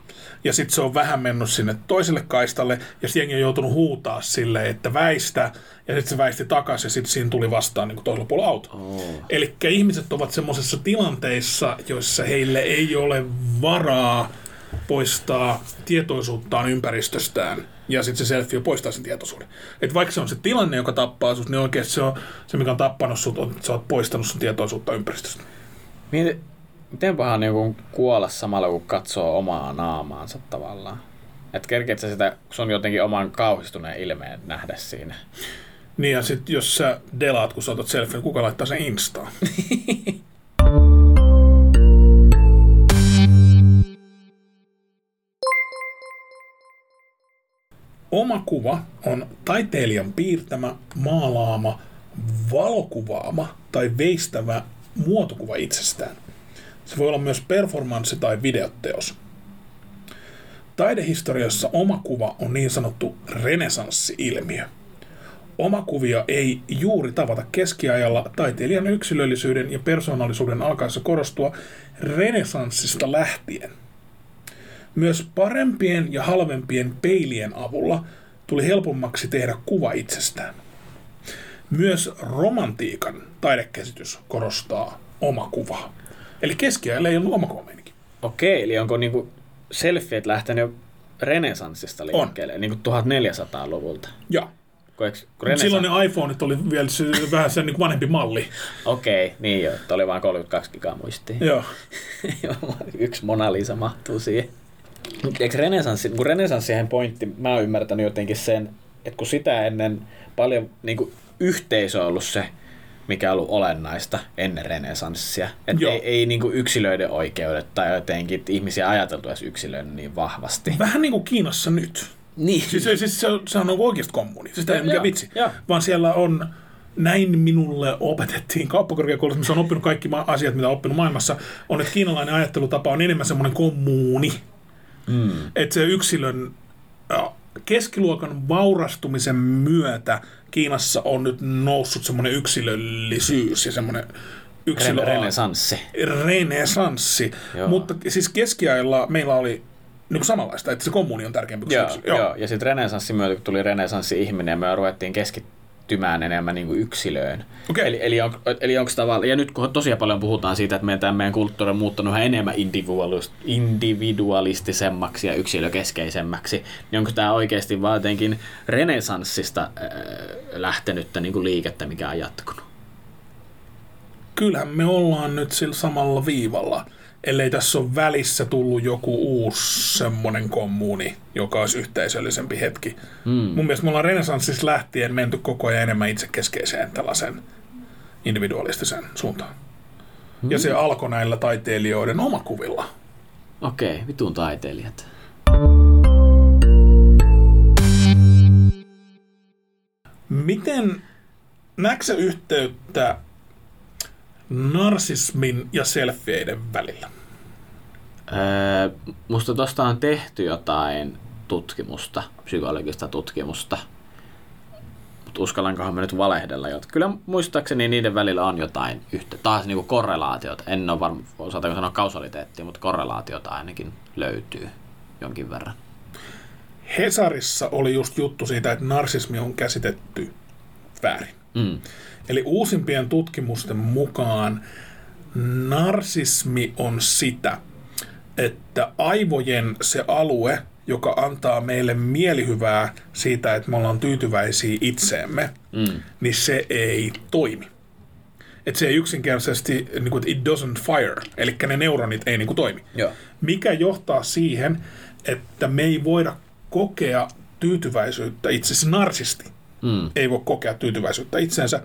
Ja sitten se on vähän mennyt sinne toiselle kaistalle, ja sitten jengi on joutunut huutaa sille, että väistä, ja sitten se väisti takaisin, ja sitten siinä tuli vastaan niin toisella puolella auto. Oh. Eli ihmiset ovat semmoisessa tilanteissa, joissa heille ei ole varaa poistaa tietoisuuttaan ympäristöstään, ja sitten se selfie poistaa sen tietoisuuden. Et vaikka se on se tilanne, joka tappaa sut, niin oikeasti se on se, mikä on tappanut sut, on, että sä oot poistanut sun tietoisuutta ympäristöstä. Miten, miten paha niin kuolla samalla, kun katsoo omaa naamaansa tavallaan? Että kerkeet sä sitä sun jotenkin oman kauhistuneen ilmeen nähdä siinä? Niin ja sitten jos sä delaat, kun sä otat selfie, kuka laittaa sen Instaan? Oma kuva on taiteilijan piirtämä, maalaama, valokuvaama tai veistävä muotokuva itsestään. Se voi olla myös performanssi tai videoteos. Taidehistoriassa oma kuva on niin sanottu renesanssi-ilmiö. Omakuvia ei juuri tavata keskiajalla taiteilijan yksilöllisyyden ja persoonallisuuden alkaessa korostua renesanssista lähtien. Myös parempien ja halvempien peilien avulla tuli helpommaksi tehdä kuva itsestään. Myös romantiikan taidekäsitys korostaa omakuvaa. Eli keskiajalla ei ollut omakuvameininki. Okei, eli onko niinku selfiet lähtenyt renesanssista liikkeelle, niin kuin 1400-luvulta? Joo. Eikö, kun Renesa- Silloin ne iPhoneit oli vielä se, vähän sen niin vanhempi malli. Okei, niin joo, oli vain 32 gigaa muistia. Joo. Yksi Mona Lisa mahtuu siihen. Eikö renesanssi, kun renesanssien pointti, mä oon ymmärtänyt jotenkin sen, että kun sitä ennen paljon niin kuin yhteisö on ollut se, mikä on ollut olennaista ennen renesanssia. Että ei, ei niin kuin yksilöiden oikeudet tai jotenkin ihmisiä ajateltu edes yksilöiden niin vahvasti. Vähän niin kuin Kiinassa nyt. Niin. Siis, se- siis se, on- se on oikeasti kommuni. Siis tämä ei mikään vitsi. joo. Vaan siellä on, näin minulle opetettiin kauppakorkeakoulussa, missä on oppinut kaikki ma- asiat, mitä on oppinut maailmassa, on, että kiinalainen ajattelutapa on enemmän semmoinen kommuuni. Mm. Että se yksilön keskiluokan vaurastumisen myötä Kiinassa on nyt noussut semmoinen yksilöllisyys ja semmoinen yksilö... Ren- renesanssi. renesanssi. Joo. Mutta siis keskiajalla meillä oli niin kuin samanlaista, että se kommuni on tärkeämpi kuin Joo, yksilö. joo. joo. ja sitten renesanssin myötä, kun tuli renesanssi-ihminen, ja me ruvettiin keskittymään enemmän niin kuin yksilöön. Okei. Eli, eli, on, eli onko tavallaan, ja nyt kun tosiaan paljon puhutaan siitä, että meidän, meidän kulttuuri on muuttunut yhä enemmän individualist, individualistisemmaksi ja yksilökeskeisemmäksi, niin onko tämä oikeasti vaan jotenkin renesanssista äh, lähtenyttä niin kuin liikettä, mikä on jatkunut? Kyllähän me ollaan nyt sillä samalla viivalla, ellei tässä ole välissä tullut joku uusi semmoinen kommuni, joka olisi yhteisöllisempi hetki. Mm. Mun mielestä me ollaan renesanssissa lähtien menty koko ajan enemmän itsekeskeiseen tällaisen individualistiseen suuntaan. Ja se alkoi näillä taiteilijoiden omakuvilla. Okei, okay, vitun taiteilijat. Miten näetkö yhteyttä narsismin ja selfieiden välillä? Öö, musta tosta on tehty jotain tutkimusta, psykologista tutkimusta. Mutta uskallankohan mä nyt valehdella. Jot. Kyllä muistaakseni niiden välillä on jotain yhtä, taas niinku korrelaatiota. En ole varma, osataanko sanoa kausaliteettia, mutta korrelaatiota ainakin löytyy jonkin verran. Hesarissa oli just juttu siitä, että narsismi on käsitetty väärin. Mm. Eli uusimpien tutkimusten mukaan narsismi on sitä, että aivojen se alue, joka antaa meille mielihyvää siitä, että me ollaan tyytyväisiä itseemme, Mm. niin se ei toimi. Että se ei yksinkertaisesti, niin kuin, it doesn't fire, eli ne neuronit ei niin kuin, toimi. Joo. Mikä johtaa siihen, että me ei voida kokea tyytyväisyyttä itse asiassa narsisti. Mm. Ei voi kokea tyytyväisyyttä itsensä,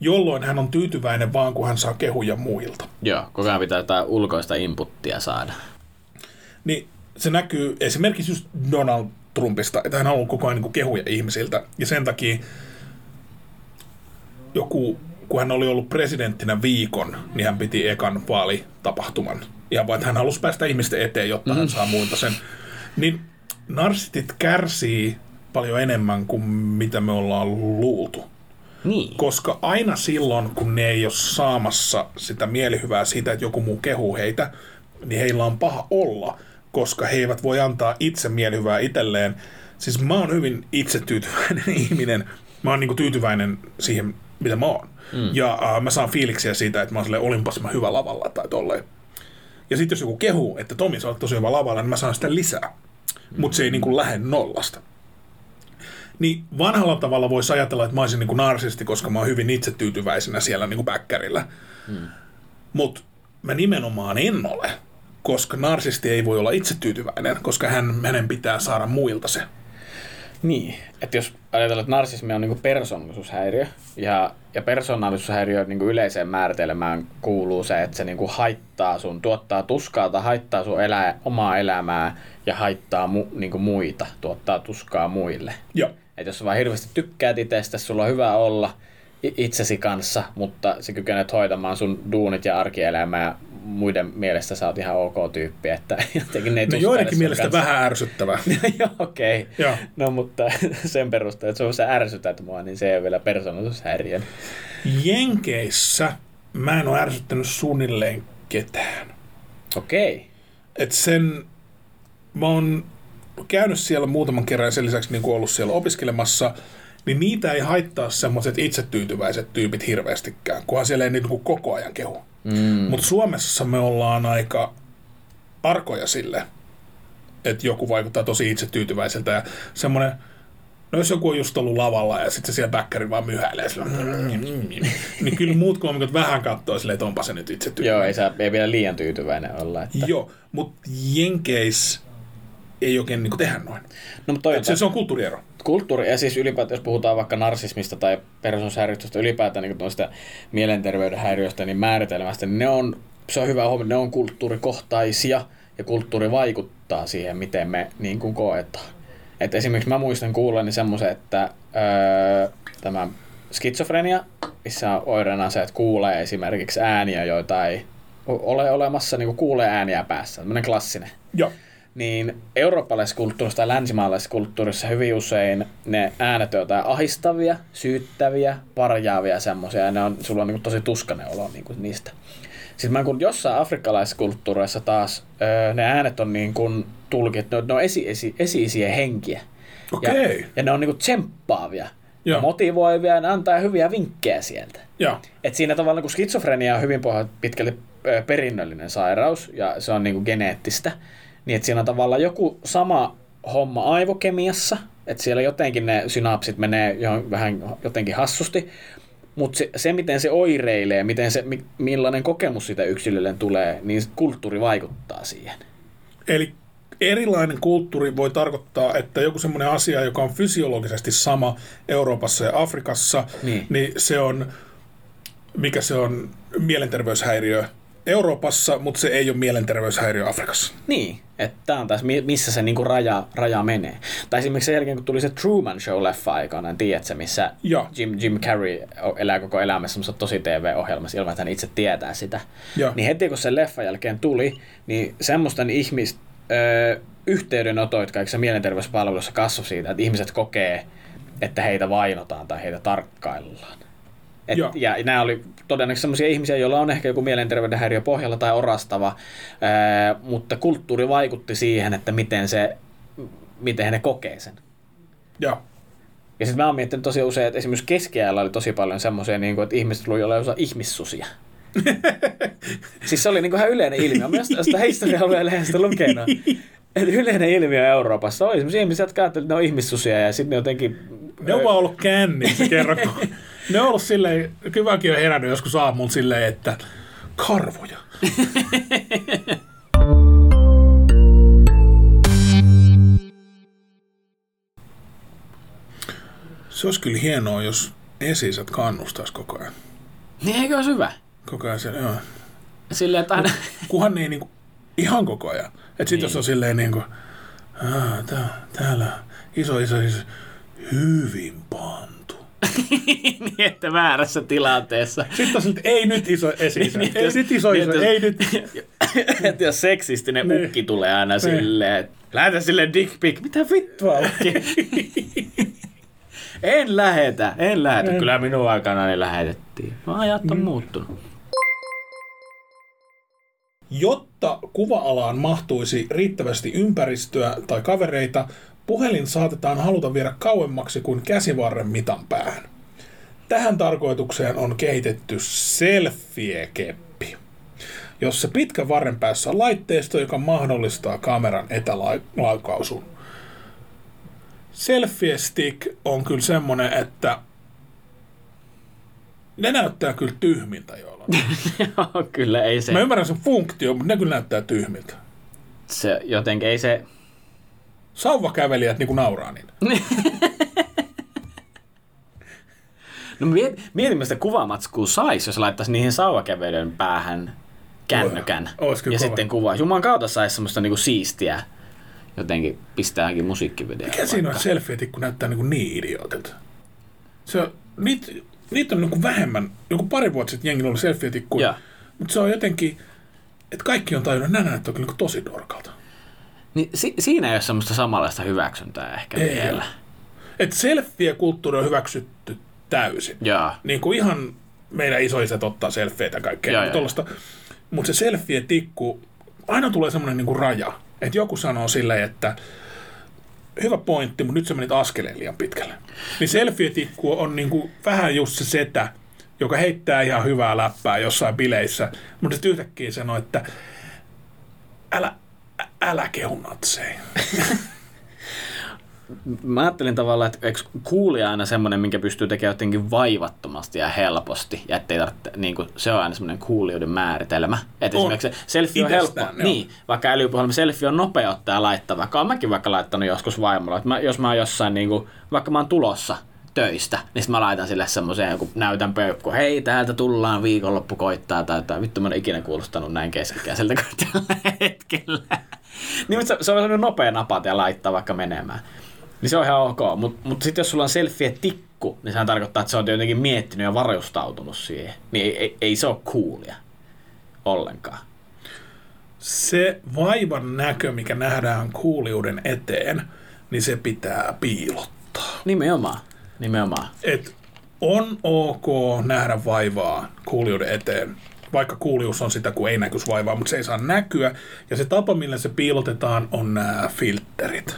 jolloin hän on tyytyväinen vaan, kun hän saa kehuja muilta. Joo, koko ajan pitää jotain ulkoista inputtia saada. Niin se näkyy esimerkiksi just Donald Trumpista, että hän haluaa koko ajan niin kehuja ihmisiltä. Ja sen takia joku, kun hän oli ollut presidenttinä viikon, niin hän piti ekan vaalitapahtuman. Ja vaan, että hän halusi päästä ihmisten eteen, jotta mm. hän saa muilta sen. Niin narsistit kärsii paljon enemmän kuin mitä me ollaan luultu. Niin. Koska aina silloin, kun ne ei ole saamassa sitä mielihyvää siitä, että joku muu kehuu heitä, niin heillä on paha olla, koska he eivät voi antaa itse mielihyvää itselleen. Siis mä oon hyvin itsetyytyväinen ihminen. Mä oon niinku tyytyväinen siihen, mitä mä oon. Mm. Ja äh, mä saan fiiliksiä siitä, että mä oon silleen, olinpas mä hyvä lavalla tai tolleen. Ja sitten jos joku kehuu, että Tomi, sä oot tosi hyvä lavalla, niin mä saan sitä lisää. Mutta se ei niinku lähde nollasta. Niin vanhalla tavalla voisi ajatella, että mä olisin niinku narsisti, koska mä oon hyvin itsetyytyväisenä siellä niinku bäkkärillä. Mm. Mutta mä nimenomaan en ole, koska narsisti ei voi olla itsetyytyväinen, koska hän, hänen pitää saada muilta se. Niin, että jos ajatellaan, että narsismi on niinku persoonallisuushäiriö, ja, ja persoonallisuushäiriö niinku yleiseen määritelmään kuuluu se, että se niinku haittaa sun, tuottaa tuskaa tai haittaa sun elää, omaa elämää ja haittaa mu, niinku muita, tuottaa tuskaa muille. Joo. Että jos sä vaan hirveästi tykkäät itsestä, sulla on hyvä olla itsesi kanssa, mutta sä kykenet hoitamaan sun duunit ja arkielämää muiden mielestä sä oot ihan ok tyyppi, että jotenkin ne ei No joidenkin mielestä kanssa. vähän ärsyttävää. Joo, okei. Okay. No mutta sen perusteella, että sä ärsytät mua, niin se ei ole vielä persoonallisuushäiriön. Jenkeissä mä en ole ärsyttänyt suunnilleen ketään. Okei. Okay. Et sen, mä oon käynyt siellä muutaman kerran ja sen lisäksi niin ollut siellä opiskelemassa, niin niitä ei haittaa semmoiset itsetyytyväiset tyypit hirveästikään, kunhan siellä ei niin koko ajan kehu. Mm. Mutta Suomessa me ollaan aika arkoja sille, että joku vaikuttaa tosi itsetyytyväiseltä ja semmoinen, no jos joku on just ollut lavalla ja sitten se siellä bäkkäri vaan myhäilee sillä, niin kyllä muut koomikot vähän katsoo silleen, että onpa se nyt itse Joo, ei, saa, ei vielä liian tyytyväinen olla. Että... Joo, mutta Jenkeis ei oikein niin tehdä noin. No, mutta se, se on kulttuuriero. Kulttuuri, ja siis ylipäätään, jos puhutaan vaikka narsismista tai persoonallisuushäiriöstä ylipäätään niin tuosta mielenterveyden häiriöstä, niin määritelmästä, niin ne on, se on hyvä huomioon, ne on kulttuurikohtaisia, ja kulttuuri vaikuttaa siihen, miten me niin kuin koetaan. Et esimerkiksi mä muistan kuulleni semmoisen, että öö, tämä skitsofrenia, missä on oireena se, että kuulee esimerkiksi ääniä, joita ei ole olemassa, niin kuin kuulee ääniä päässä, tämmöinen klassinen. Joo niin eurooppalaisessa kulttuurissa tai länsimaalaisessa kulttuurissa hyvin usein ne äänet on jotain ahistavia, syyttäviä, parjaavia semmoisia, ja ne on, sulla on niin kuin tosi tuskainen olo niin kuin niistä. Sitten mä kun jossain afrikkalaisessa kulttuurissa taas öö, ne äänet on niin kuin tulkit, ne on, esi, esi, esi henkiä. Okay. Ja, ja ne on niin kuin tsemppaavia. Ja motivoivia ja ne antaa hyviä vinkkejä sieltä. Ja. Et siinä tavalla kun skitsofrenia on hyvin pitkälti perinnöllinen sairaus ja se on niin kuin geneettistä, niin että siinä on tavallaan joku sama homma aivokemiassa, että siellä jotenkin ne synapsit menee vähän jotenkin hassusti, mutta se, se, miten se oireilee, miten se, millainen kokemus sitä yksilölle tulee, niin kulttuuri vaikuttaa siihen. Eli erilainen kulttuuri voi tarkoittaa, että joku semmoinen asia, joka on fysiologisesti sama Euroopassa ja Afrikassa, niin, niin se on, mikä se on, mielenterveyshäiriö Euroopassa, mutta se ei ole mielenterveyshäiriö Afrikassa. Niin, että tämä on taas missä se niinku raja, raja menee. Tai esimerkiksi sen jälkeen, kun tuli se Truman Show-leffa aikanaan, tiedätkö, missä Jim, Jim Carrey elää koko elämässä semmoisessa tosi TV-ohjelmassa ilman, että hän itse tietää sitä. Ja. Niin heti kun se leffa jälkeen tuli, niin semmoisten ihmistä, ö, yhteydenotoit kaikissa mielenterveyspalveluissa kasvoi siitä, että ihmiset kokee, että heitä vainotaan tai heitä tarkkaillaan. Et, ja nämä oli todennäköisesti sellaisia ihmisiä, joilla on ehkä joku mielenterveyden häiriö pohjalla tai orastava, ää, mutta kulttuuri vaikutti siihen, että miten, se, miten ne kokee sen. Ja, ja sitten mä oon miettinyt tosi usein, että esimerkiksi keskiajalla oli tosi paljon semmoisia, niin että ihmiset luuli olla osa ihmissusia. siis se oli niin kuin ihan yleinen ilmiö. Mä sitä historialueen lehdestä lukenut. Että yleinen ilmiö Euroopassa oli sellaisia ihmisiä, jotka ajattelivat, että ne on ihmissusia ja sitten ne jotenkin... Ne on vaan ollut kännissä kerran, kun Ne on ollut silleen, kyväkin on herännyt joskus aamuun silleen, että karvoja. Se olisi kyllä hienoa, jos esisät kannustais koko ajan. Niin eikö olisi hyvä? Koko ajan se, joo. Silleen, että aina... Kunhan niin, niinku, ihan koko ajan. Että Niin. jos on silleen niinku, "Aa, tää, täällä iso, iso, iso, hyvin pantu. niin, että väärässä tilanteessa. Sitten on ei nyt iso esi Niin, ei jos- nyt iso, niin, iso, ei nyt. että jos seksistinen Niin. ukki tulee aina silleen, että lähetä sille dick pic. Mitä vittua ukki? en lähetä, en lähetä. En. Kyllä minun aikanani lähetettiin. No ajat on muuttunut. Jotta kuva-alaan mahtuisi riittävästi ympäristöä tai kavereita, puhelin saatetaan haluta viedä kauemmaksi kuin käsivarren mitan päähän. Tähän tarkoitukseen on kehitetty selfie-keppi, jossa pitkä varren päässä on laitteisto, joka mahdollistaa kameran etälaukausun. Selfie stick on kyllä semmonen, että ne näyttää kyllä tyhmiltä joilla. Joo, kyllä ei se, Mä ymmärrän sen funktio, mutta ne kyllä näyttää tyhmiltä. se jotenkin ei se... Sauvakävelijät niin kuin nauraa niin. No miet, mietimme sitä kuvamatskua sais, jos laittaisi niihin sauvakävelyn päähän kännykän. Ois ja kova. sitten kuvaa. Juman kautta saisi semmoista niinku siistiä. Jotenkin pistääkin musiikkivideoa. Mikä siinä on selfie-tikku näyttää niin, kuin niin idiootilta? Se on, niitä, niitä on niin kuin vähemmän, joku pari vuotta sitten jengi oli Joo. mutta se on jotenkin, että kaikki on tajunnut, että nämä näyttää kyllä niin kuin tosi dorkalta. Niin, si- siinä ei ole semmoista samanlaista hyväksyntää ehkä Ei vielä. Että selfie-kulttuuri on hyväksytty täysin. Joo. niin kuin ihan meidän isoiset ottaa selfieitä kaikkea Joo, niin. Mutta se selfie-tikku, aina tulee semmoinen niin kuin raja. Että joku sanoo silleen, että hyvä pointti, mutta nyt sä menit askeleen liian pitkälle. Niin selfie-tikku on niin kuin vähän just se setä, joka heittää ihan hyvää läppää jossain bileissä, mutta sitten yhtäkkiä sanoo, että älä, älä kehu natseja. Mä ajattelin tavallaan, että eikö kuulija aina semmoinen, minkä pystyy tekemään jotenkin vaivattomasti ja helposti, ja ettei tarvitse, niin kuin, se on aina semmoinen kuulijoiden määritelmä. Että On. esimerkiksi se selfie on helppo, joo. niin, vaikka älypuhelma selfie on nopeuttaa ja laittaa, vaikka olen mäkin vaikka laittanut joskus vaimolla, että mä, jos mä oon jossain, niin kuin, vaikka mä oon tulossa töistä, niin mä laitan sille semmoisen joku näytän peukku, hei täältä tullaan viikonloppu koittaa tai jotain. Vittu mä en ole ikinä kuulostanut näin keskikäiseltä kuin tällä hetkellä. niin, mutta se, se on sellainen nopea napata ja laittaa vaikka menemään. Niin se on ihan ok, mutta mut sitten jos sulla on selfie-tikku, niin sehän tarkoittaa, että sä oot jotenkin miettinyt ja varustautunut siihen. Niin ei, ei, ei se ole coolia ollenkaan. Se vaivan näkö, mikä nähdään kuulijuuden eteen, niin se pitää piilottaa. Nimenomaan, nimenomaan. Et on ok nähdä vaivaa kuulijuuden eteen, vaikka kuulijuus on sitä, kun ei näkyisi vaivaa, mutta se ei saa näkyä. Ja se tapa, millä se piilotetaan, on nämä filterit.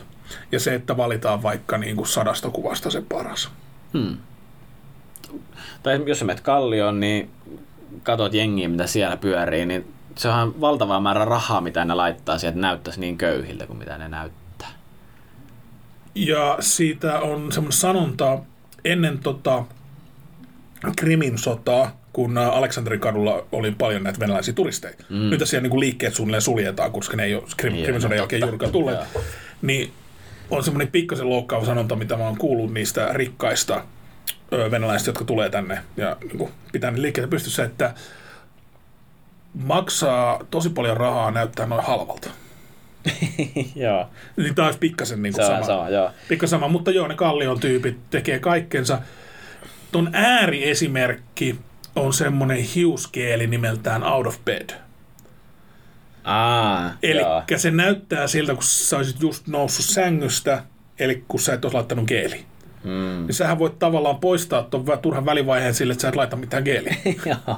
Ja se, että valitaan vaikka niin kuin sadasta kuvasta se paras. Hmm. Tai jos sä menet kallioon, niin katot jengiä, mitä siellä pyörii, niin se on valtava määrä rahaa, mitä ne laittaa siihen, että näyttäisi niin köyhiltä kuin mitä ne näyttää. Ja siitä on semmoinen sanonta ennen tota Krimin sotaa, kun ä, Aleksanterin kadulla oli paljon näitä venäläisiä turisteja. Mm. Nyt siellä niin liikkeet suunnilleen suljetaan, koska ne ei ole Krim, Krimin sodan no jälkeen juurikaan tulleet. Niin on semmoinen pikkasen loukkaava sanonta, mitä mä oon kuullut niistä rikkaista venäläisistä, jotka tulee tänne ja niin kuin, pitää ne liikkeitä pystyssä, että maksaa tosi paljon rahaa näyttää noin halvalta. joo, Niin taas pikkasen niin kuin sama. sama, joo. Pikka sama, mutta joo, ne kallion tyypit tekee kaikkensa. Ton ääriesimerkki on semmonen hiuskeeli nimeltään Out of Bed. Aa, Eli se näyttää siltä, kun sä olisit just noussut sängystä, eli kun sä et olisi laittanut geeli. Mm. Niin sähän voit tavallaan poistaa tuon turhan välivaiheen sille, että sä et laita mitään geeliä.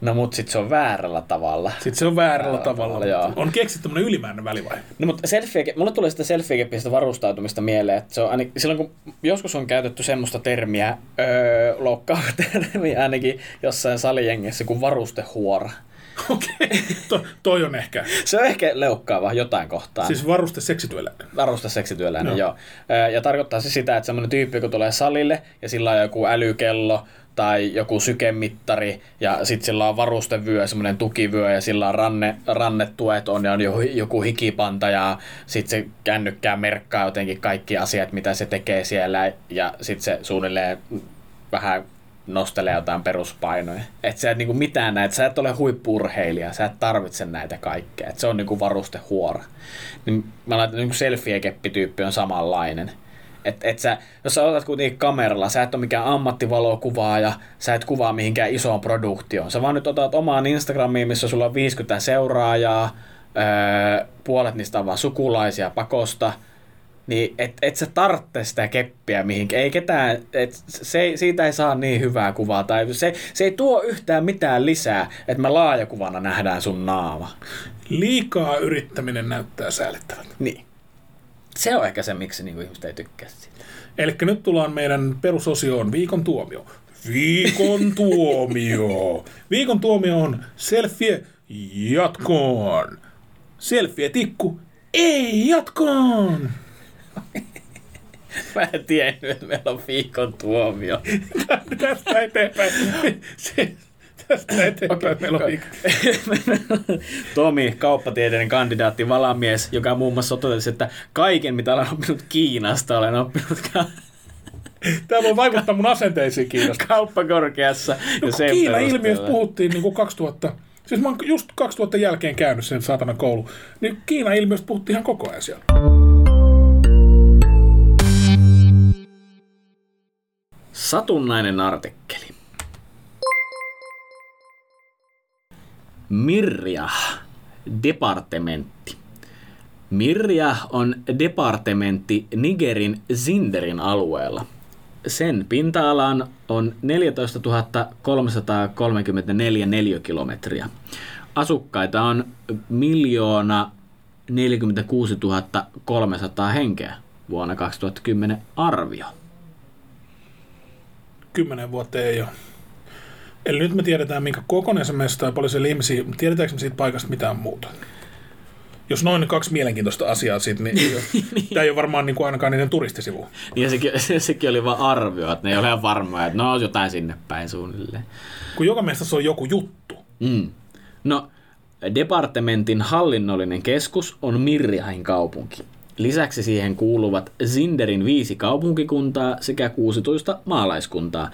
No mut sit se on väärällä tavalla. Sitten se on väärällä Väärällä tavalla. tavalla. On keksitty tämmöinen ylimääräinen välivaihe. No mutta selfie, mulle tulee sitä selfie varustautumista mieleen, että se on ainakin, silloin kun joskus on käytetty semmoista termiä, öö, loukkaava termiä ainakin jossain salijengissä kuin varustehuora. Okei, to, toi on ehkä. Se on ehkä leukkaava jotain kohtaan. Siis varuste seksityöläinen. Varuste seksityöläinen, Joo. joo. Ja tarkoittaa se sitä, että semmoinen tyyppi, kun tulee salille ja sillä on joku älykello tai joku sykemittari ja sitten sillä on varustevyö, semmoinen tukivyö ja sillä on ranne, rannetuet on ja on joku, joku hikipanta ja sitten se kännykkää merkkaa jotenkin kaikki asiat, mitä se tekee siellä ja sitten se suunnilleen vähän nostelee jotain peruspainoja. Että sä et niinku mitään näitä, sä et ole huippurheilija, sä et tarvitse näitä kaikkea. Et se on niinku varustehuora. Niin mä laitan niinku selfie-keppityyppi on samanlainen. Et, et sä, jos sä otat kuitenkin kameralla, sä et ole mikään ammattivalokuvaaja, sä et kuvaa mihinkään isoon produktioon. Sä vaan nyt otat omaan Instagramiin, missä sulla on 50 seuraajaa, öö, puolet niistä on vaan sukulaisia pakosta, niin et, et sä tarvitse sitä keppiä mihinkään. Ei ketään, et se, siitä ei saa niin hyvää kuvaa. Tai se, se ei tuo yhtään mitään lisää, että me laajakuvana nähdään sun naama. Liikaa yrittäminen näyttää säällittävältä. Niin. Se on ehkä se, miksi niinku ihmiset ei tykkää siitä. Eli nyt tullaan meidän perusosioon viikon tuomio. Viikon tuomio. Viikon tuomio on selfie jatkoon. Selfie tikku ei jatkoon. Mä en tiennyt, että meillä on viikon tuomio. tästä eteenpäin. Tästä eteenpäin okay, meillä on viikon. Tomi, kauppatieteiden kandidaatti, valamies, joka muun muassa totesi, että kaiken mitä olen oppinut Kiinasta, olen oppinut Tämä voi vaikuttaa mun asenteisiin Kiinasta. kauppakorkeassa. No, ja perusteella. ilmiöstä puhuttiin niin kuin 2000. Siis mä oon just 2000 jälkeen käynyt sen saatana koulu. Niin Kiinan ilmiöstä puhuttiin ihan koko ajan siellä. Satunnainen artikkeli. Mirja, departementti. Mirja on departementti Nigerin Zinderin alueella. Sen pinta-alan on 14 334 neliökilometriä. Asukkaita on miljoona 46 300 henkeä vuonna 2010 arvio. Kymmenen vuotta ei ole. Eli nyt me tiedetään, minkä kokoinen se mesta ja paljon siellä ihmisiä. Tiedetäänkö me siitä paikasta mitään muuta? Jos noin kaksi mielenkiintoista asiaa siitä, niin tämä ei ole varmaan niin kuin ainakaan niiden turistisivu. Ja sekin, sekin oli vaan arvio, että ne ei ole ihan varmoja, että no on jotain sinne päin suunnilleen. Kun joka mestassa on joku juttu. Mm. No, departementin hallinnollinen keskus on Mirjahin kaupunki. Lisäksi siihen kuuluvat Zinderin viisi kaupunkikuntaa sekä 16 maalaiskuntaa.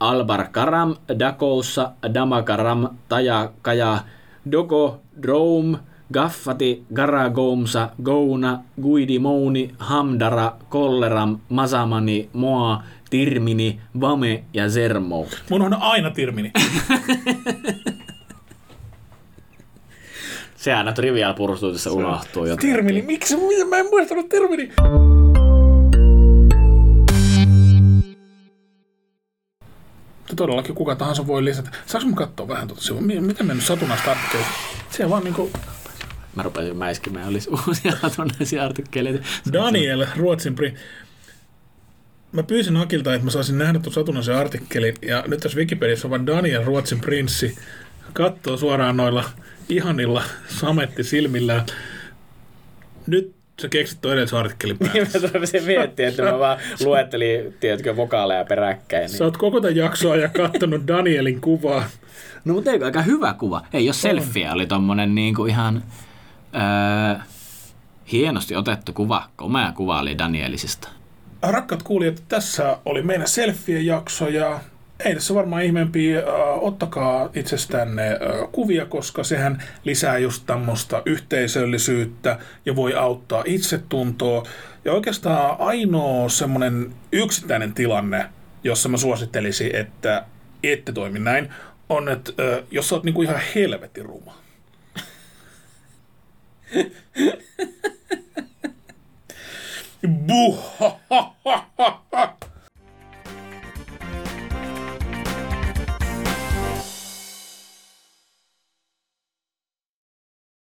Albar Karam, Dakoussa, Damakaram, Taja, Kaja, Dogo, Droum, Gaffati, Garagomsa, Gouna, Guidimouni, Hamdara, Kolleram, Masamani, Moa, Tirmini, Vame ja Zermo. Mun on aina Tirmini. Se aina trivial pursuutissa unohtuu jotenkin. Tirmini, miksi mä en muistanut Tirmini? Todellakin kuka tahansa voi lisätä. Saanko mä katsoa vähän tuota sivua? Mi- Miten mennyt satunnaista artikkelista? Se vaan niinku Mä rupesin mäiskimään, olisi uusia satunnaisia artikkeleita. Daniel, Ruotsin pri... Mä pyysin Akilta, että mä saisin nähdä tuon satunnaisen artikkelin, ja nyt tässä Wikipediassa on vaan Daniel, Ruotsin prinssi, katsoo suoraan noilla ihanilla sametti silmillään. Nyt sä keksit tuon edellisen artikkelin Niin päälle. mä rupesin miettimään, että mä vaan luettelin, tiedätkö, vokaaleja peräkkäin. Niin. Sä oot koko tämän jaksoa ja kattonut Danielin kuvaa. No mutta eikö aika hyvä kuva? Ei, jos selfie oli tommonen niin kuin ihan öö, hienosti otettu kuva. Komea kuva oli Danielisista. Rakkaat kuulijat, tässä oli meidän selfie-jakso ja ei tässä varmaan ihmeempi, äh, ottakaa itsestänne äh, kuvia, koska sehän lisää just tämmöistä yhteisöllisyyttä ja voi auttaa itsetuntoa. Ja oikeastaan ainoa semmoinen yksittäinen tilanne, jossa mä suosittelisin, että ette toimi näin, on, että äh, jos sä oot niinku ihan helvetin ruma. Buh!